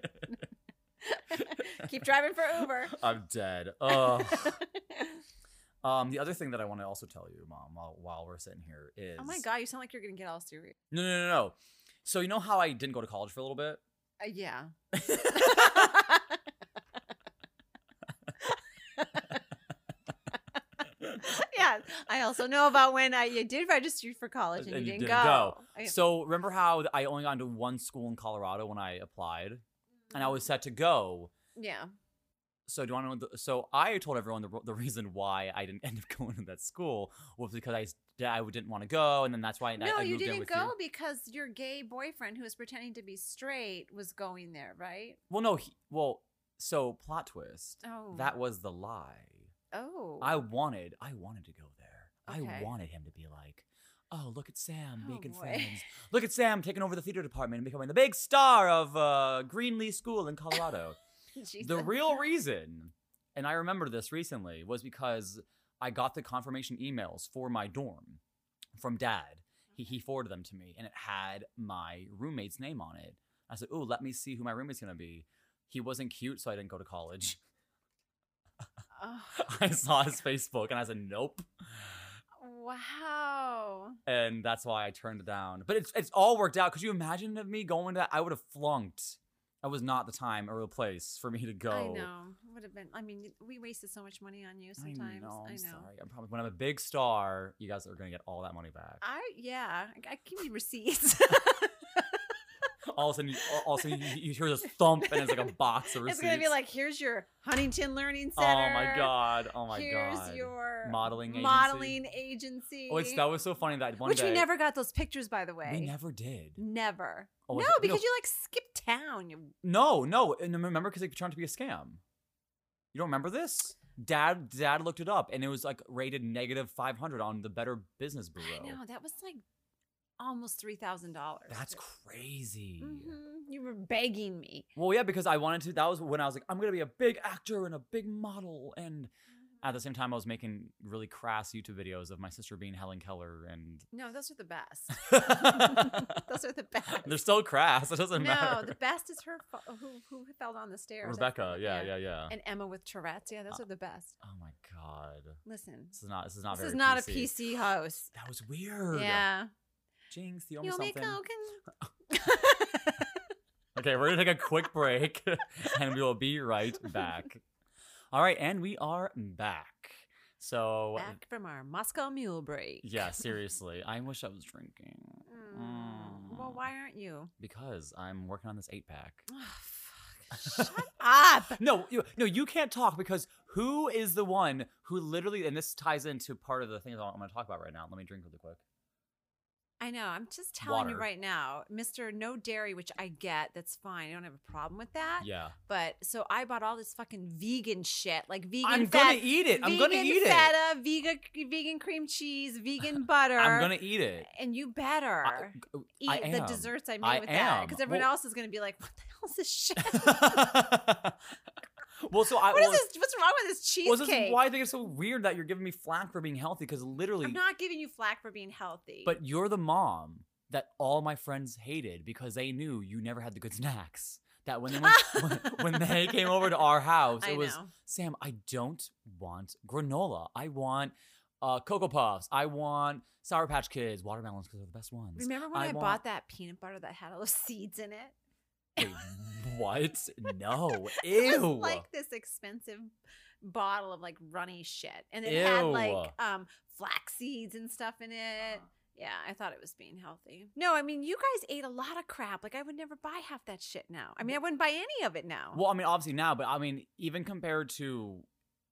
Keep driving for Uber.
I'm dead. Ugh. um, the other thing that I want to also tell you, Mom, while, while we're sitting here is
Oh my god, you sound like you're gonna get all serious.
No, no, no, no. So you know how I didn't go to college for a little bit?
Uh, yeah. yeah. I also know about when I you did register for college and,
And
you
you
didn't,
didn't
go.
go. So remember how I only got into one school in Colorado when I applied, and I mm-hmm. was set to go.
yeah.
So do you want to know? The, so I told everyone the, the reason why I didn't end up going to that school was because I I didn't want to go, and then that's why I,
No,
I
you
moved in
didn't go
you.
because your gay boyfriend who was pretending to be straight was going there, right?
Well, no, he, well, so plot twist.
Oh.
That was the lie.
Oh.
I wanted, I wanted to go there.
Okay.
I wanted him to be like, oh, look at Sam
Oh,
making
boy.
friends. Look at Sam taking over the theater department and becoming the big star of uh, Greenlee School in Colorado. The real reason, and I remember this recently, was because I got the confirmation emails for my dorm from dad. He, he forwarded them to me, and it had my roommate's name on it. I said, "Ooh, let me see who my roommate's gonna be." He wasn't cute, so I didn't go to college.
Oh,
I saw his Facebook, and I said, "Nope."
wow.
and that's why I turned it down. But it's it's all worked out. Could you imagine me going to that? I would have flunked. That was not the time or the place for me to go.
I know. Would have been. I mean, we wasted so much money on you sometimes.
I know. I'm
I know.
sorry. I'm probably when I'm a big star, you guys are gonna get all that money back.
I yeah. I, I give me receipts.
all of a sudden, you, all of a sudden, you, you hear this thump, and it's like a box of receipts.
it's gonna be like, here's your Huntington Learning Center.
oh my god, oh my
here's
god.
Here's your
Modeling agency?
modeling agency.
Oh, it's that was so funny that one
Which
day
we never got those pictures, by the way.
we never did.
Never.
Oh,
no, because
no.
you like skipped town. You
No, no, and remember because it turned out to be a scam. You don't remember this? Dad, dad looked it up, and it was like rated negative five hundred on the Better Business Bureau.
I know that was like almost three thousand dollars.
That's crazy.
hmm You were begging me.
Well, yeah, because I wanted to. That was when I was like, I'm gonna be a big actor and a big model, and at the same time, I was making really crass YouTube videos of my sister being Helen Keller, and
No, those are the best. those are the best.
They're still crass. It doesn't
no,
matter.
No, the best is her fa- who who fell down the stairs.
Rebecca, yeah, yeah, yeah.
And Emma with Tourette's. Yeah, those
Uh,
are the best.
oh my god,
Listen,
this is not. This is not
this is not
PC.
a PC house.
That was weird.
Yeah.
Jinx, you owe me
You'll
something. Okay, we're gonna take a quick break and we will be right back. All right, and we are back. So,
Back from our Moscow Mule break.
yeah, seriously, I wish I was drinking.
Mm. Well, why aren't you?
Because I'm working on this eight pack.
Oh, fuck. Shut up.
No, you, no, you can't talk because who is the one who literally, and this ties into part of the thing that I'm going to talk about right now. Let me drink really quick.
I know. I'm just telling you right now, Mr. No Dairy, which I get. That's fine. I don't have a problem with that.
Yeah.
But so I bought all this fucking vegan shit, like vegan.
I'm
fat,
gonna eat it. I'm gonna eat it.
Vegan feta, vegan vegan cream cheese, vegan butter.
I'm gonna eat it.
and you better
I, uh,
eat
I
the desserts I made
I
with that because everyone
Well-
else is gonna be like, "What the hell is this shit?
well, so I
What is
well,
this? What's wrong with this
Well, this
cheesecake?"
is why I think it's so weird that you're giving me flack for being healthy because literally,
I'm not giving you flack for being healthy.
but you're the mom that all my friends hated because they knew you never had the good snacks. That when they went, when, when they came over to our house,
I
it was
know.
Sam. I don't want granola. I want uh, cocoa puffs. I want Sour Patch Kids, watermelons because they're the best ones.
Remember when I,
want-
bought that peanut butter that had all those seeds in it?
Wait, what? No,
It
ew.
was like this expensive bottle of like runny shit, and it had like um flax seeds and stuff in it. Yeah, I thought it was being healthy. No, I mean you guys ate a lot of crap. Like I would never buy half that shit now. I mean I wouldn't buy any of it now.
Well, I mean, obviously now, but I mean, even compared to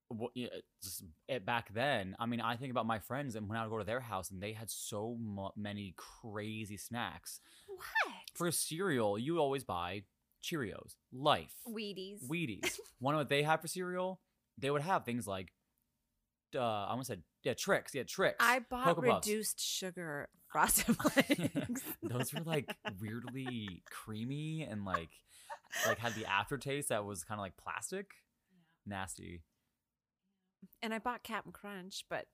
what yeah, just it back then, I mean, I think about my friends and when I would go to their house and they had so mu- many crazy snacks.
what?
For cereal, you always buy Cheerios, Life,
Wheaties.
Wheaties. One of what they have for cereal, they would have things like, uh, I almost said, yeah, Trix, yeah, Trix.
I bought
Cocoa Puffs.
reduced sugar frosted flakes.
Those were like weirdly creamy and like like had the aftertaste that was kind of like plastic. Nasty.
and I bought Captain Crunch, but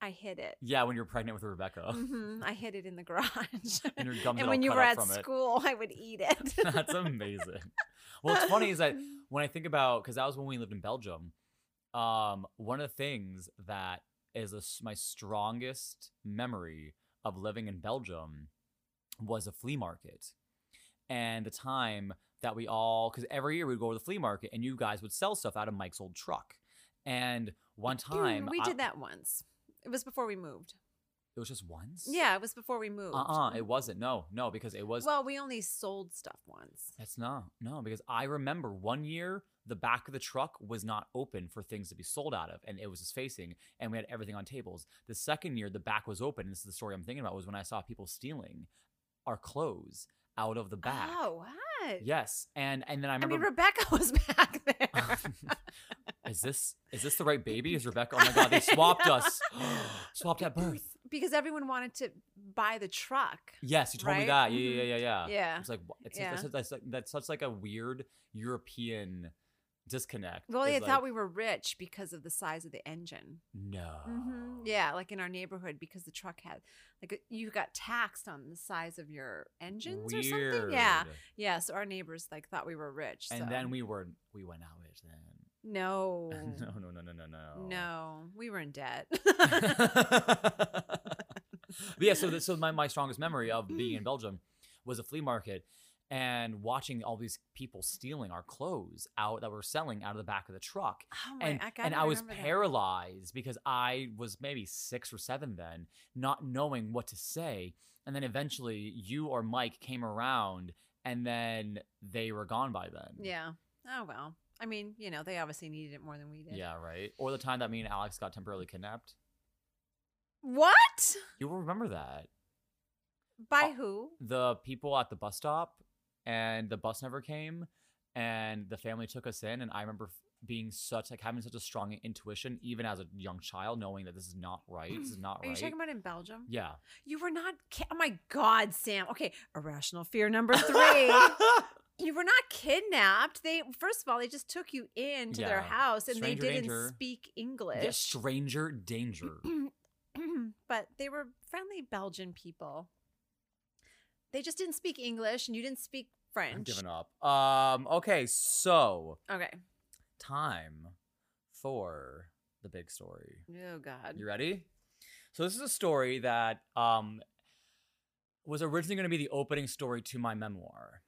I hid it.
Yeah, when you're pregnant with Rebecca.
hmm I hid it in the garage.
And
and when you were at
from it.
school, I would eat it.
That's amazing. Well, what's funny is that when I think about because that was when we lived in Belgium. Um, one of the things that is a my strongest memory of living in Belgium was a flea market, and the time that we all because every year we'd go to the flea market and you guys would sell stuff out of Mike's old truck. And one time
we
I-
did that once. It was before we moved.
It was just once.
Yeah, it was before we moved.
Uh uh it wasn't. No, no, because it was.
well, we only sold stuff once.
That's not no, because I remember one year the back of the truck was not open for things to be sold out of, and it was just facing, and we had everything on tables. The second year the back was open. And this is the story I'm thinking about was when I saw people stealing our clothes out of the back.
Oh, what?
Yes, and and then I
I
remember.
mean, Rebecca was back there.
is this is this the right baby? Is Rebecca? Oh my god, they swapped us, swapped at birth.
because everyone wanted to buy the truck.
Yes, you told me that. Yeah,
Mhm.
yeah, yeah, yeah.
Yeah.
It's like it's
Yeah.
that's, that's, that's such like a weird European disconnect.
Well, they
is
thought we were rich because of the size of the engine.
no.
hmm Yeah, like in our neighborhood because the truck had like you got taxed on the size of your engines or something. Yeah,
Weird.
yeah. So our neighbors like thought we were rich.
And
so.
then we were we went out rich then.
No,
no, no, no, no, no, no.
no, we were in debt.
but yeah, so the, so my, my strongest memory of being in Belgium was a flea market and watching all these people stealing our clothes out that we're selling out of the back of the truck.
oh my,
and
I
and I was
remember that.
paralyzed because I was maybe six or seven then, not knowing what to say. And then eventually, you or Mike came around, and then they were gone by then.
Yeah. Oh well. I mean, you know, they obviously needed it more than we did.
Yeah, right. Or the time that me and Alex got temporarily kidnapped.
What?
You will remember that.
By
Oh.
who?
The people at the bus stop, and the bus never came, and the family took us in. And I remember f- being such like having such a strong intuition, even as a young child, knowing that this is not right. This is not right.
Are you talking about in Belgium?
yeah.
You were not. Oh my God, Sam. Okay, irrational fear number three. You were not kidnapped. They first of all, they just took you into their house and
Stranger
they didn't
danger.
speak English.
Yeah, stranger danger.
but they were friendly Belgian people. They just didn't speak English and you didn't speak French.
I'm giving up. Um. Okay. So
Okay.
time for the big story.
Oh God.
You ready? So this is a story that um was originally going to be the opening story to my memoir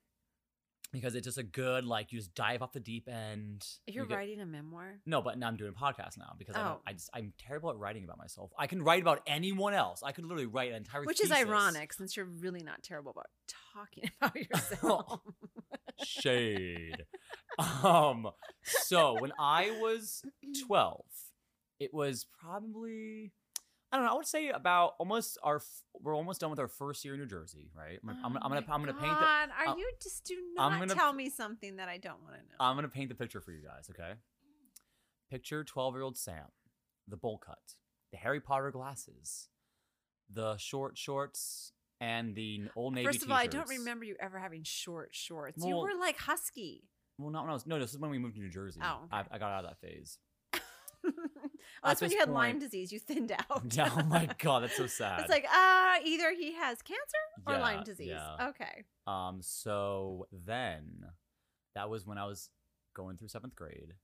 because it's just a good like you just dive off the deep end.
You're
you get-
writing a memoir.
No, but now I'm doing a podcast now because I, don't,
Oh.
I just I'm terrible at writing about myself. I can write about anyone else. I could literally write an entire
Which is ironic since you're really not terrible about talking about yourself.
Shade. um. So when I was 12, it was probably I don't know. I would say about almost our. f- We're almost done with our first year in New Jersey, right? I'm, I'm,
Oh
I'm gonna I'm gonna paint the
God, Are
uh,
you just do
I'm
not
gonna
tell me something that I don't want to know?
I'm gonna paint the picture for you guys. Okay. Picture 12 year old Sam, the bowl cut, the Harry Potter glasses, the short shorts, and the old navy.
First of all, I don't remember you ever having short shorts. you were like husky.
Well, not when I was. No, this is when we moved to New Jersey.
Oh,
I. I got out of that phase.
oh, that's when you had Lyme disease. You thinned out.
Yeah, oh my god, that's so sad.
It's like uh either he has cancer or
Yeah,
Lyme disease.
yeah.
Okay.
Um, so then that was when I was going through seventh grade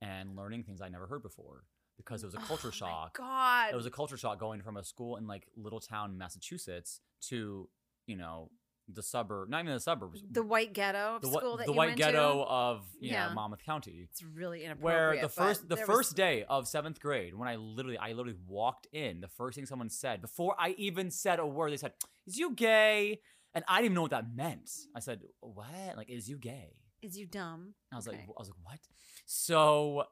and learning things I never heard before because it was a culture
Oh
shock.
God.
It was a culture shock going from a school in like little town Massachusetts to, you know, the suburb, not even the suburbs,
the white ghetto of
the,
school that
the
you
white
went
ghetto
to.
of, you
Yeah.
know, Monmouth County.
It's really inappropriate.
Where the
but
first the
there
first
was-
day of seventh grade, when I literally I literally walked in, the first thing someone said before I even said a word, they said, "Is you gay?" And I didn't even know what that meant. I said, "What? Like, is you gay?"
is you dumb?
I was
Okay.
like, I was like, what? So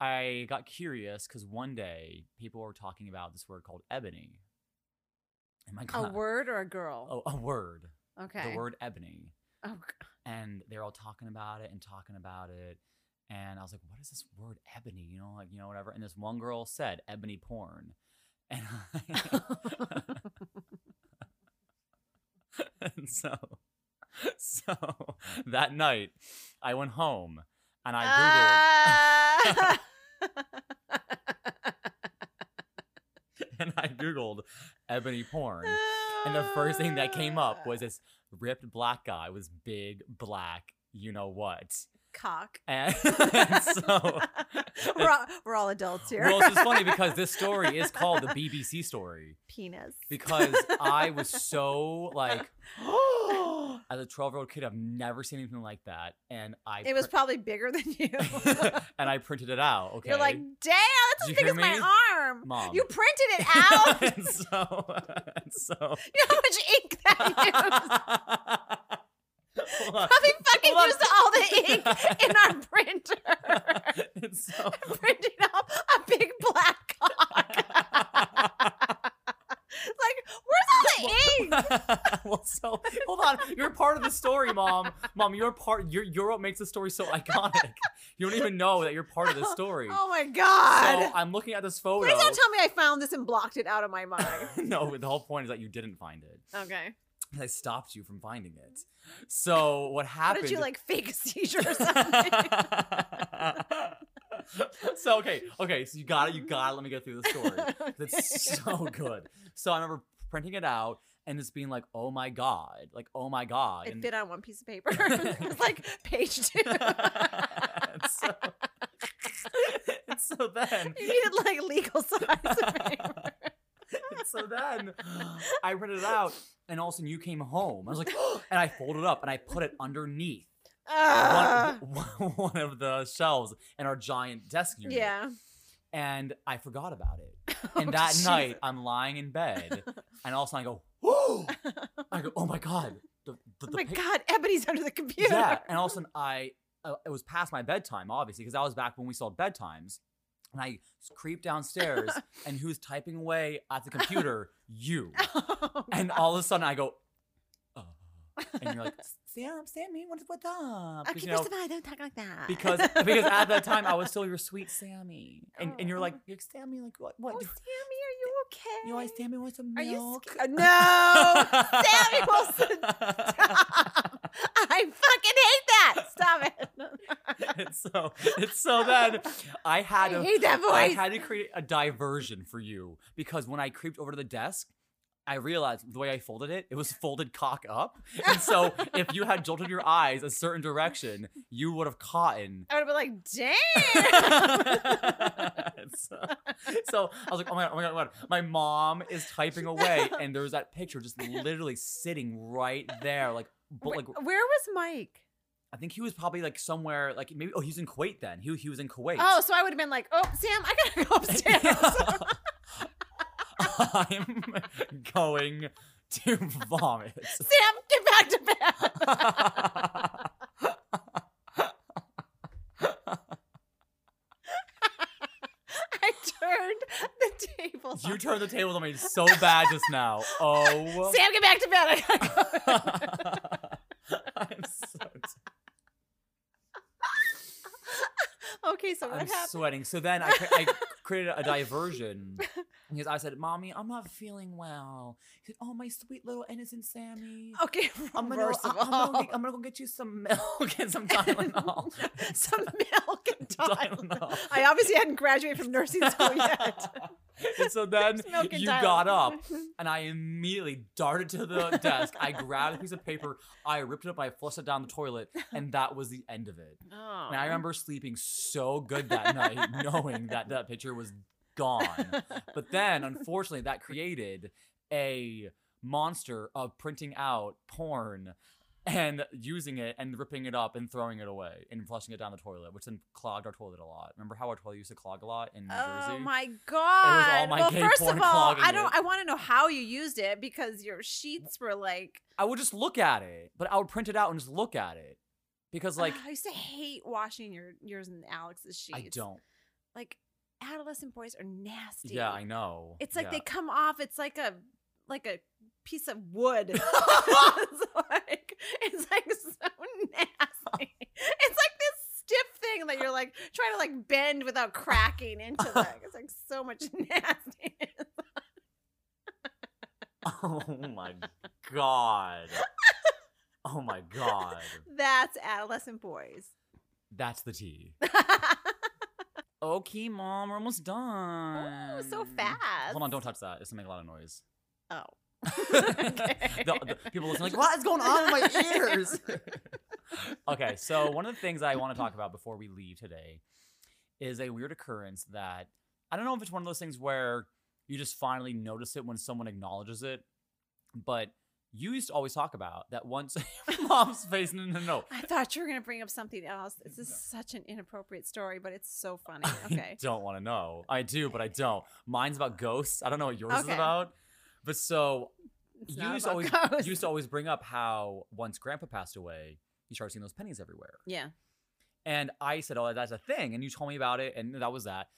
I got curious because one day people were talking about this word called ebony. And my
a word or a girl?
oh, a word,
okay.
the word ebony,
Oh,
and they're all talking about it and talking about it. And I was like, what is this word ebony? You know, like, you know, whatever. And this one girl said ebony porn. And, I, and so, so that night I went home and I Googled.
Ah!
and I googled ebony porn, and the first thing that came up was ah. this ripped black guy with big black, you know what,
cock.
and, and so.
we're, all, we're all adults here.
Well, it's funny because this story is called the BBC story
penis.
because I was so like, as a twelve-year-old kid, I've never seen anything like that, and I
it was
pr-
probably bigger than you.
and I printed it out. Okay,
You're like, damn, that's as big as my arm.
Mom.
You printed it out.
and so, and so.
you know how much ink that used? Probably fucking
Hold
used all the ink in our printer.
It's so.
Printed up a big black cock. like, all
well, so hold on. You're part of the story, mom. Mom, you're part. You're you're what makes the story so iconic. You don't even know that you're part of the story.
Oh my god.
So I'm looking at this photo.
Please don't tell me I found this and blocked it out of my mind.
no, the whole point is that you didn't find it.
okay.
I stopped you from finding it. So what happened?
did you like fake a seizure or something?
so okay, okay, so you got it. You got it. Let me get through the story. That's so good. So I remember printing it out and just being like, "Oh my god!" Like, "Oh my god!"
It
and,
fit on one piece of paper. it's like page two.
and so, and so then,
you needed like legal size of paper.
and so then, I printed it out, and all of a sudden you came home. I was like, and I folded it up and I put it underneath
Ah.
one, one of the shelves in our giant desk unit.
yeah.
And I forgot about it. And
Oh,
that night, I'm lying in bed, and all of a sudden I go, "Whoa!" I go, "Oh my god!" The, the,
Oh my
pa-
god, Ebony's under the computer.
Yeah, and all of a sudden I, uh, it was past my bedtime, obviously, because that was back when we sold bedtimes. And I creep downstairs, and who's typing away at the computer? You.
Oh,
And all of a sudden I go, oh. And you're like, Sam, Sammy, what's what's up?
Okay,
you know,
first of all, don't talk like that.
because because at that time I was still your sweet Sammy, and and you're like,
Oh.
you're Sammy, like what what?
Oh, Sammy, are you okay?
You always Sammy want some
Are you
milk?
uh, no, Sammy Wilson, stop! I fucking hate that. Stop it.
it's so it's so then I had
I
to
hate that
I had to create a diversion for you because when I creeped over to the desk, I realized the way I folded it, it was folded cock up. And so if you had jolted your eyes a certain direction, you would have caught in.
I would have been like, damn.
so, so I was like, oh my god, oh my god, oh my god. My mom is typing away, and there's that picture just literally sitting right there, like, but like
where was Mike?
I think he was probably like somewhere, like maybe oh he was in Kuwait then. He he was in Kuwait.
Oh, so I would have been like, oh, Sam, I gotta go upstairs.
I'm going to vomit.
Sam, get back to bed. I turned the tables.
you turned the table made so bad just now. Oh.
Sam, get back to bed.
I'm so
okay, so what
I'm
happened?
sweating. So then I, I created a diversion because I said, "Mommy, I'm not feeling well." He said, "Oh, my sweet little innocent Sammy."
Okay,
I'm gonna,
first of
I- I'm, gonna
all,
get, I'm gonna go get you some milk and some Tylenol.
some milk and. Tylenol. I obviously hadn't graduated from nursing school yet.
And so then you
Tylenol.
got up, and I immediately darted to the desk. I grabbed a piece of paper, I ripped it up, I flushed it down the toilet, and that was the end of it.
Oh.
And I remember sleeping so good that night, knowing that that picture was gone. But then, unfortunately, that created a monster of printing out porn and using it and ripping it up and throwing it away and flushing it down the toilet, which then clogged our toilet a lot. Remember how our toilet used to clog a lot in New
Oh
Jersey?
Oh my god!
my
well, first of all, I don't.
it.
I want to know how you used it because your sheets were like.
I would just look at it, but I would print it out and just look at it because, like,
I used to hate washing your yours and Alex's sheets.
I don't.
Like adolescent boys are nasty.
Yeah, I know.
It's like
Yeah.
they come off. It's like a like a piece of wood. like like so nasty. It's like this stiff thing that you're like trying to like bend without cracking into the. It's like so much nasty.
Oh my god. Oh my god.
That's adolescent boys.
That's the tea. Oh, okay, mom, we're almost done.
Oh, so fast.
Hold on, don't touch that. It's gonna make a lot of noise.
Oh.
The- the people listen like, what is going on in my ears? okay, so one of the things I want to talk about before we leave today is a weird occurrence that I don't know if it's one of those things where you just finally notice it when someone acknowledges it, but you used to always talk about that once mom's face no no no.
I thought you were gonna bring up something else. This is such an inappropriate story, but it's so funny.
I
Okay.
don't want to know. I do, but I don't. Mine's about ghosts. I don't know what yours is about. But so
It's
you used to always you used to always bring up how once grandpa passed away, you started seeing those pennies everywhere.
Yeah.
And I said, "Oh, that's a thing." And you told me about it, and that was that.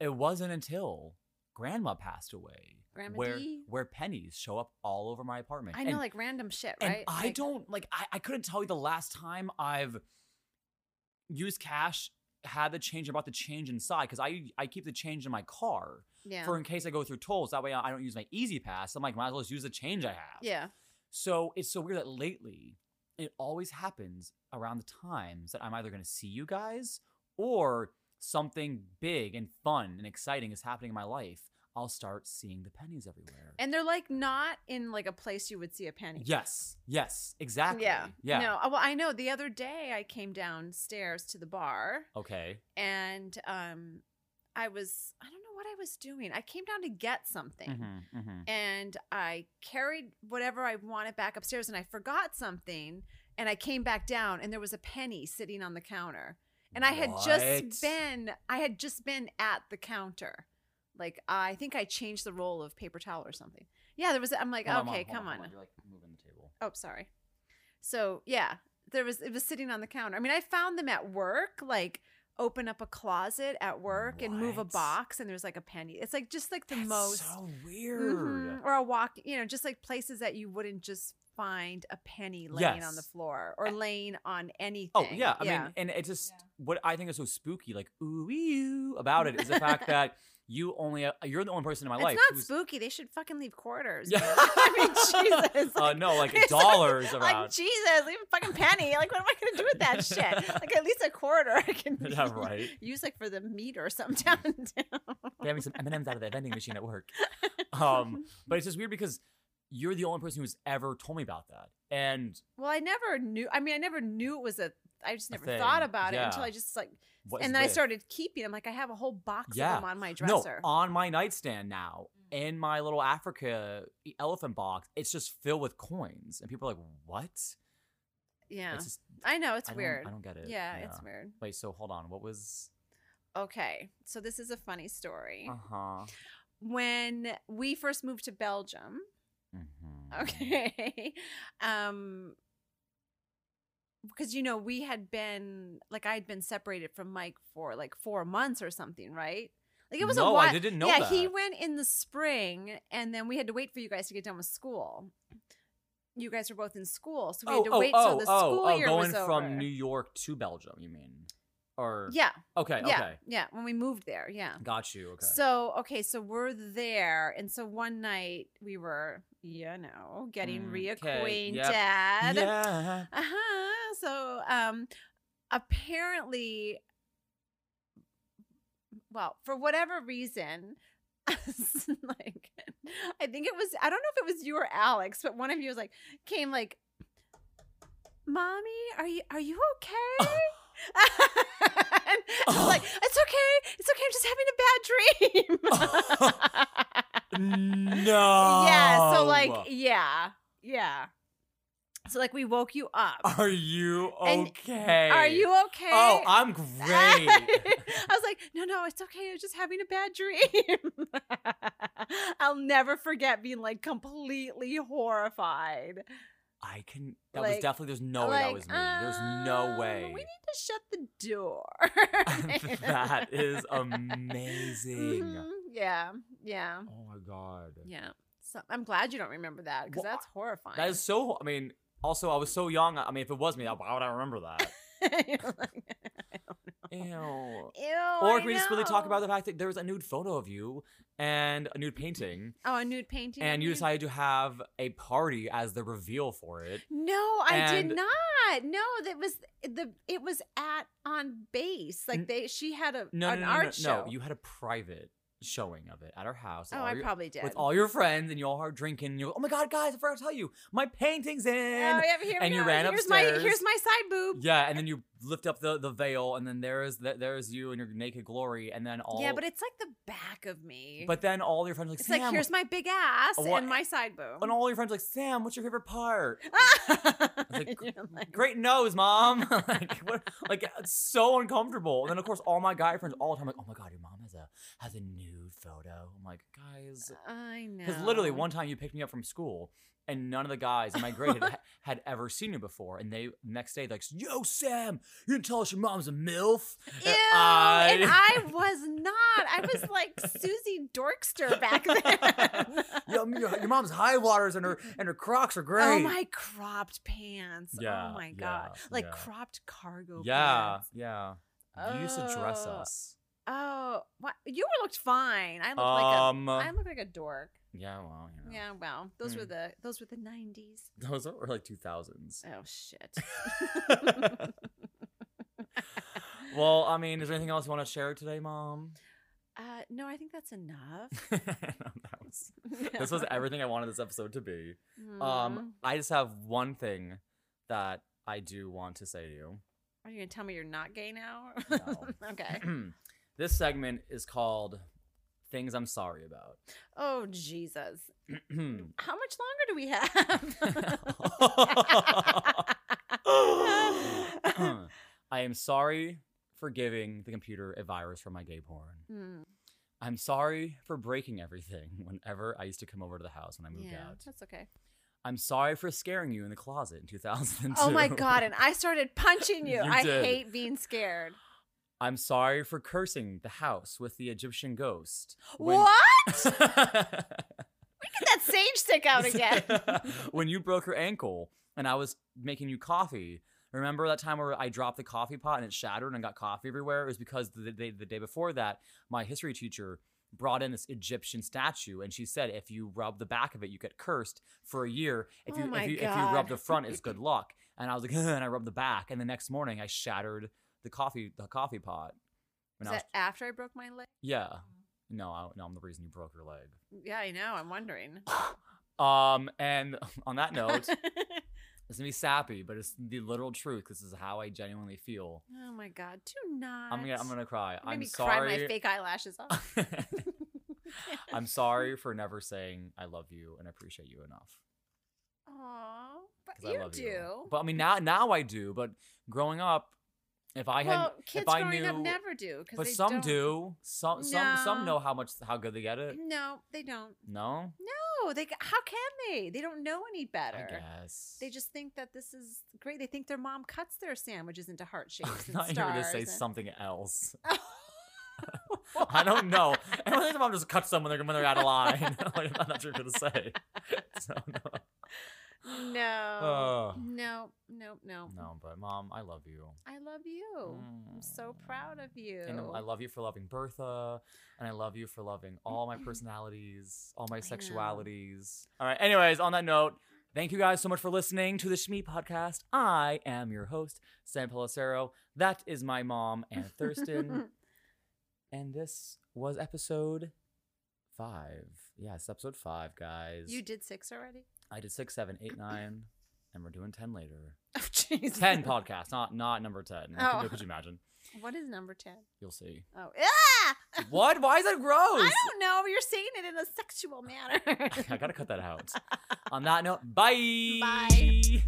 It wasn't until grandma passed away
Grandma
where
D?
where pennies show up all over my apartment.
I know,
And-
like random shit,
and
right?
I
Like-
don't like. I, I couldn't tell you the last time I've used cash, had the change, about the change inside because I I keep the change in my car
Yeah.
for in case I go through tolls. That way I don't use my E-ZPass. I'm like, might as well just use the change I have.
yeah.
So it's so weird that lately it always happens around the times that I'm either going to see you guys or something big and fun and exciting is happening in my life. I'll start seeing the pennies everywhere.
And they're like not in like a place you would see a penny.
yes, yes, exactly.
Yeah.
yeah.
No. uh, Well, I know. The other day, I came downstairs to the bar,
Okay.
and um, I was I don't know what I was doing. I came down to get something,
Mm-hmm, mm-hmm.
and I carried whatever I wanted back upstairs, and I forgot something, and I came back down, and there was a penny sitting on the counter, and I had
What?
just been I had just been at the counter. Like I think I changed the roll of paper towel or something. Yeah, there was. I'm like,
Hold
okay,
hold
come on.
hold You're like moving the table.
Oh, sorry. So yeah, there was it was sitting on the counter. I mean, I found them at work, like open up a closet at work and move a box, and there's like a penny. It's like just like the
That's
most,
so weird.
Mhm. or a walk, you know, just like places that you wouldn't just find a penny laying on the floor or laying on anything.
Oh yeah, I mean, and it just what I think is so spooky, like ooh about it, is the fact that you only uh, you're the only person in my
it's
life.
It's
not
spooky. They should fucking leave quarters.
Yeah.
I mean, Jesus.
Uh, no, like dollars
like,
around.
Like Jesus, leave a fucking penny. Like, what am I gonna do with that shit? Like, at least a quarter I can
Yeah, right.
use like for the meat or something down down.
They have me some M and M's out of the vending machine at work. Um, but it's just weird because you're the only person who's ever told me about that, and
Well, I never knew. I mean, I never knew it was a. I just never
thing,
thought about it until I just like, and then I started keeping. I'm like, I have a whole box
Yeah.
of them on my dresser.
no on my nightstand now in my little Africa elephant box. It's just filled with coins, and people are like, "What?"
yeah,
just,
I know it's
I
weird.
I don't get it.
yeah, it's weird.
Wait, so hold on. What was?
Okay, so this is a funny story.
Uh huh.
When we first moved to Belgium,
Mm-hmm.
okay, um, because you know we had been like I had been separated from Mike for like four months or something, right? Like it was
no,
a while.
I didn't know
yeah,
that.
he went in the spring, and then we had to wait for you guys to get done with school. You guys were both in school, so we had oh, to
oh,
wait
oh,
till the
oh,
school
oh,
year
going
was over.
from New York to Belgium, you mean? Or
yeah,
okay,
yeah,
okay,
yeah. When we moved there, yeah.
got you. Okay.
So okay, so we're there, and so one night we were, you know, getting
Mm,
reacquainted.
yep. yeah.
Uh huh. So, um, apparently, well, for whatever reason, like, I think it was, I don't know if it was you or Alex, but one of you was like, came like, "Mommy, are you are you okay?" and I was like, "It's okay, it's okay. I'm just having a bad dream."
No.
Yeah. So like, yeah, yeah. So like, we woke you up.
are you
And
okay?
Are you okay?
Oh, I'm great.
I was like, no, no, it's okay. I was just having a bad dream. I'll never forget being like completely horrified.
I can. That was definitely. There's no way that was me. There's no
um,
way.
We need to shut the door.
that is amazing.
Mhm. Yeah, yeah,
Oh my god.
yeah. So I'm glad you don't remember that because
Well,
that's horrifying.
That is so. I mean, also, I was so young. I mean, if it was me, why would I remember that?
Like,
Ew.
Ew.
Or can we just really talk about the fact that there was a nude photo of you and a nude painting,
Oh, a nude painting.
and you decided to have a party as the reveal for it.
No, I did not. No, that was the. It was at on base. Like they, she had a
No,
an
no, no,
art
no,
show.
no. You had a private showing of it at our house.
oh, I
your-
probably did.
with all your friends, and you all are drinking. You're, oh my god, guys! I forgot to tell you, my painting's in.
oh, yeah, here we
and you
go.
ran
here's My, here's my side boob.
Yeah, and then you lift up the, the veil, and then there's the, there's you in your naked glory, and then all.
yeah, but it's like the back of me.
but then all your friends are like
it's
Sam,
like here's my big ass and my side boob.
and all your friends are like Sam, what's your favorite part? like,
like,
Great nose, mom. like, what, like it's so uncomfortable. And then of course all my guy friends all the time like, oh my god, your mom has a has a nude photo. I'm like, guys,
I know.
because literally one time you picked me up from school. And none of the guys in my grade had, had ever seen you before, and they next day like, "Yo, Sam, you didn't tell us your mom's a milf."
Ew,
And
and I was not. I was like Susie Dorkster back then.
Yo, your, your mom's high waters and her and her Crocs are oh, great.
Oh my cropped pants.
Yeah,
oh my
yeah,
god. Like
yeah.
cropped cargo
Yeah,
pants.
yeah. You used to dress
Oh.
us.
Oh, what? You looked fine. I looked
Um,
like a I looked like a dork.
yeah, well, you know.
Yeah, well, those were
Hmm.
the those were the 90s.
Those were like 2000s.
Oh shit.
well, I mean, is there anything else you want to share today, Mom?
uh no, I think that's enough.
that was, this was everything I wanted this episode to be.
Mm.
Um, I just have one thing that I do want to say to you.
Are you going to tell me you're not gay now?
No.
okay.
this segment is called Things I'm Sorry About.
Oh Jesus. How much longer do we have?
I am sorry for giving the computer a virus from my gay porn.
Hmm,
I'm sorry for breaking everything whenever I used to come over to the house when I moved
yeah,
out.
that's okay.
I'm sorry for scaring you in the closet in 2002.
Oh my god! And I started punching you.
You
I hate being scared.
I'm sorry for cursing the house with the Egyptian ghost. when-
What? Get that sage stick out again.
when you broke your ankle and I was making you coffee. Remember that time where I dropped the coffee pot and it shattered and got coffee everywhere? It was because the day, the day before that, my history teacher brought in this Egyptian statue and she said if you rub the back of it, you get cursed for a year. If
Oh
you
my
if you if you rub the front, it's good luck. And I was like, and I rubbed the back, and the next morning I shattered the coffee the coffee pot. When
Was
I was,
that after I broke my leg?
yeah. No, I, no, I'm the reason you broke your leg.
Yeah, I know. I'm wondering.
Um, and on that note, it's gonna be sappy, but it's the literal truth. This is how I genuinely feel.
oh my god! Do not.
I'm gonna, I'm gonna cry. I'm
Maybe cry my fake eyelashes off.
I'm sorry for never saying I love you and appreciate you enough.
Aw, but
'cause
you
I love
do.
you. But I mean, now now I do. But growing up, if I
well,
had,
kids
if I
growing
knew,
up never do.
but some
don't-
do. Some some some know how much how good they get it.
No, they don't.
No,
No, they. How can they? They don't know any better.
I guess
They just think that this is great. They think their mom cuts their sandwiches into heart shapes
you were
stars.
gonna say
and-
something else. I don't know. And I think the mom just cuts them when they're when they're out of line. like, I'm not sure what to say. So no.
No.
Oh.
No, no, no.
No, but mom, I love you.
I love you. I'm so mm. proud of you.
And I love you for loving Bertha, and I love you for loving all my personalities, all my sexualities. All right. Anyways, on that note, thank you guys so much for listening to the Shmee podcast. I am your host, Sam Pellicero. That is my mom, Anna Thurston, and this was episode five. Yes, episode five, guys.
you did six already?
I did six, seven, eight, nine, and we're doing ten later.
Oh, jeez.
Ten podcasts, not not number ten.
Oh.
Could, could you imagine?
What is number 10?
You'll see.
Oh, ah!
What? Why is that gross?
I don't know. You're saying it in a sexual manner.
I gotta cut that out. On that note, bye.
Bye.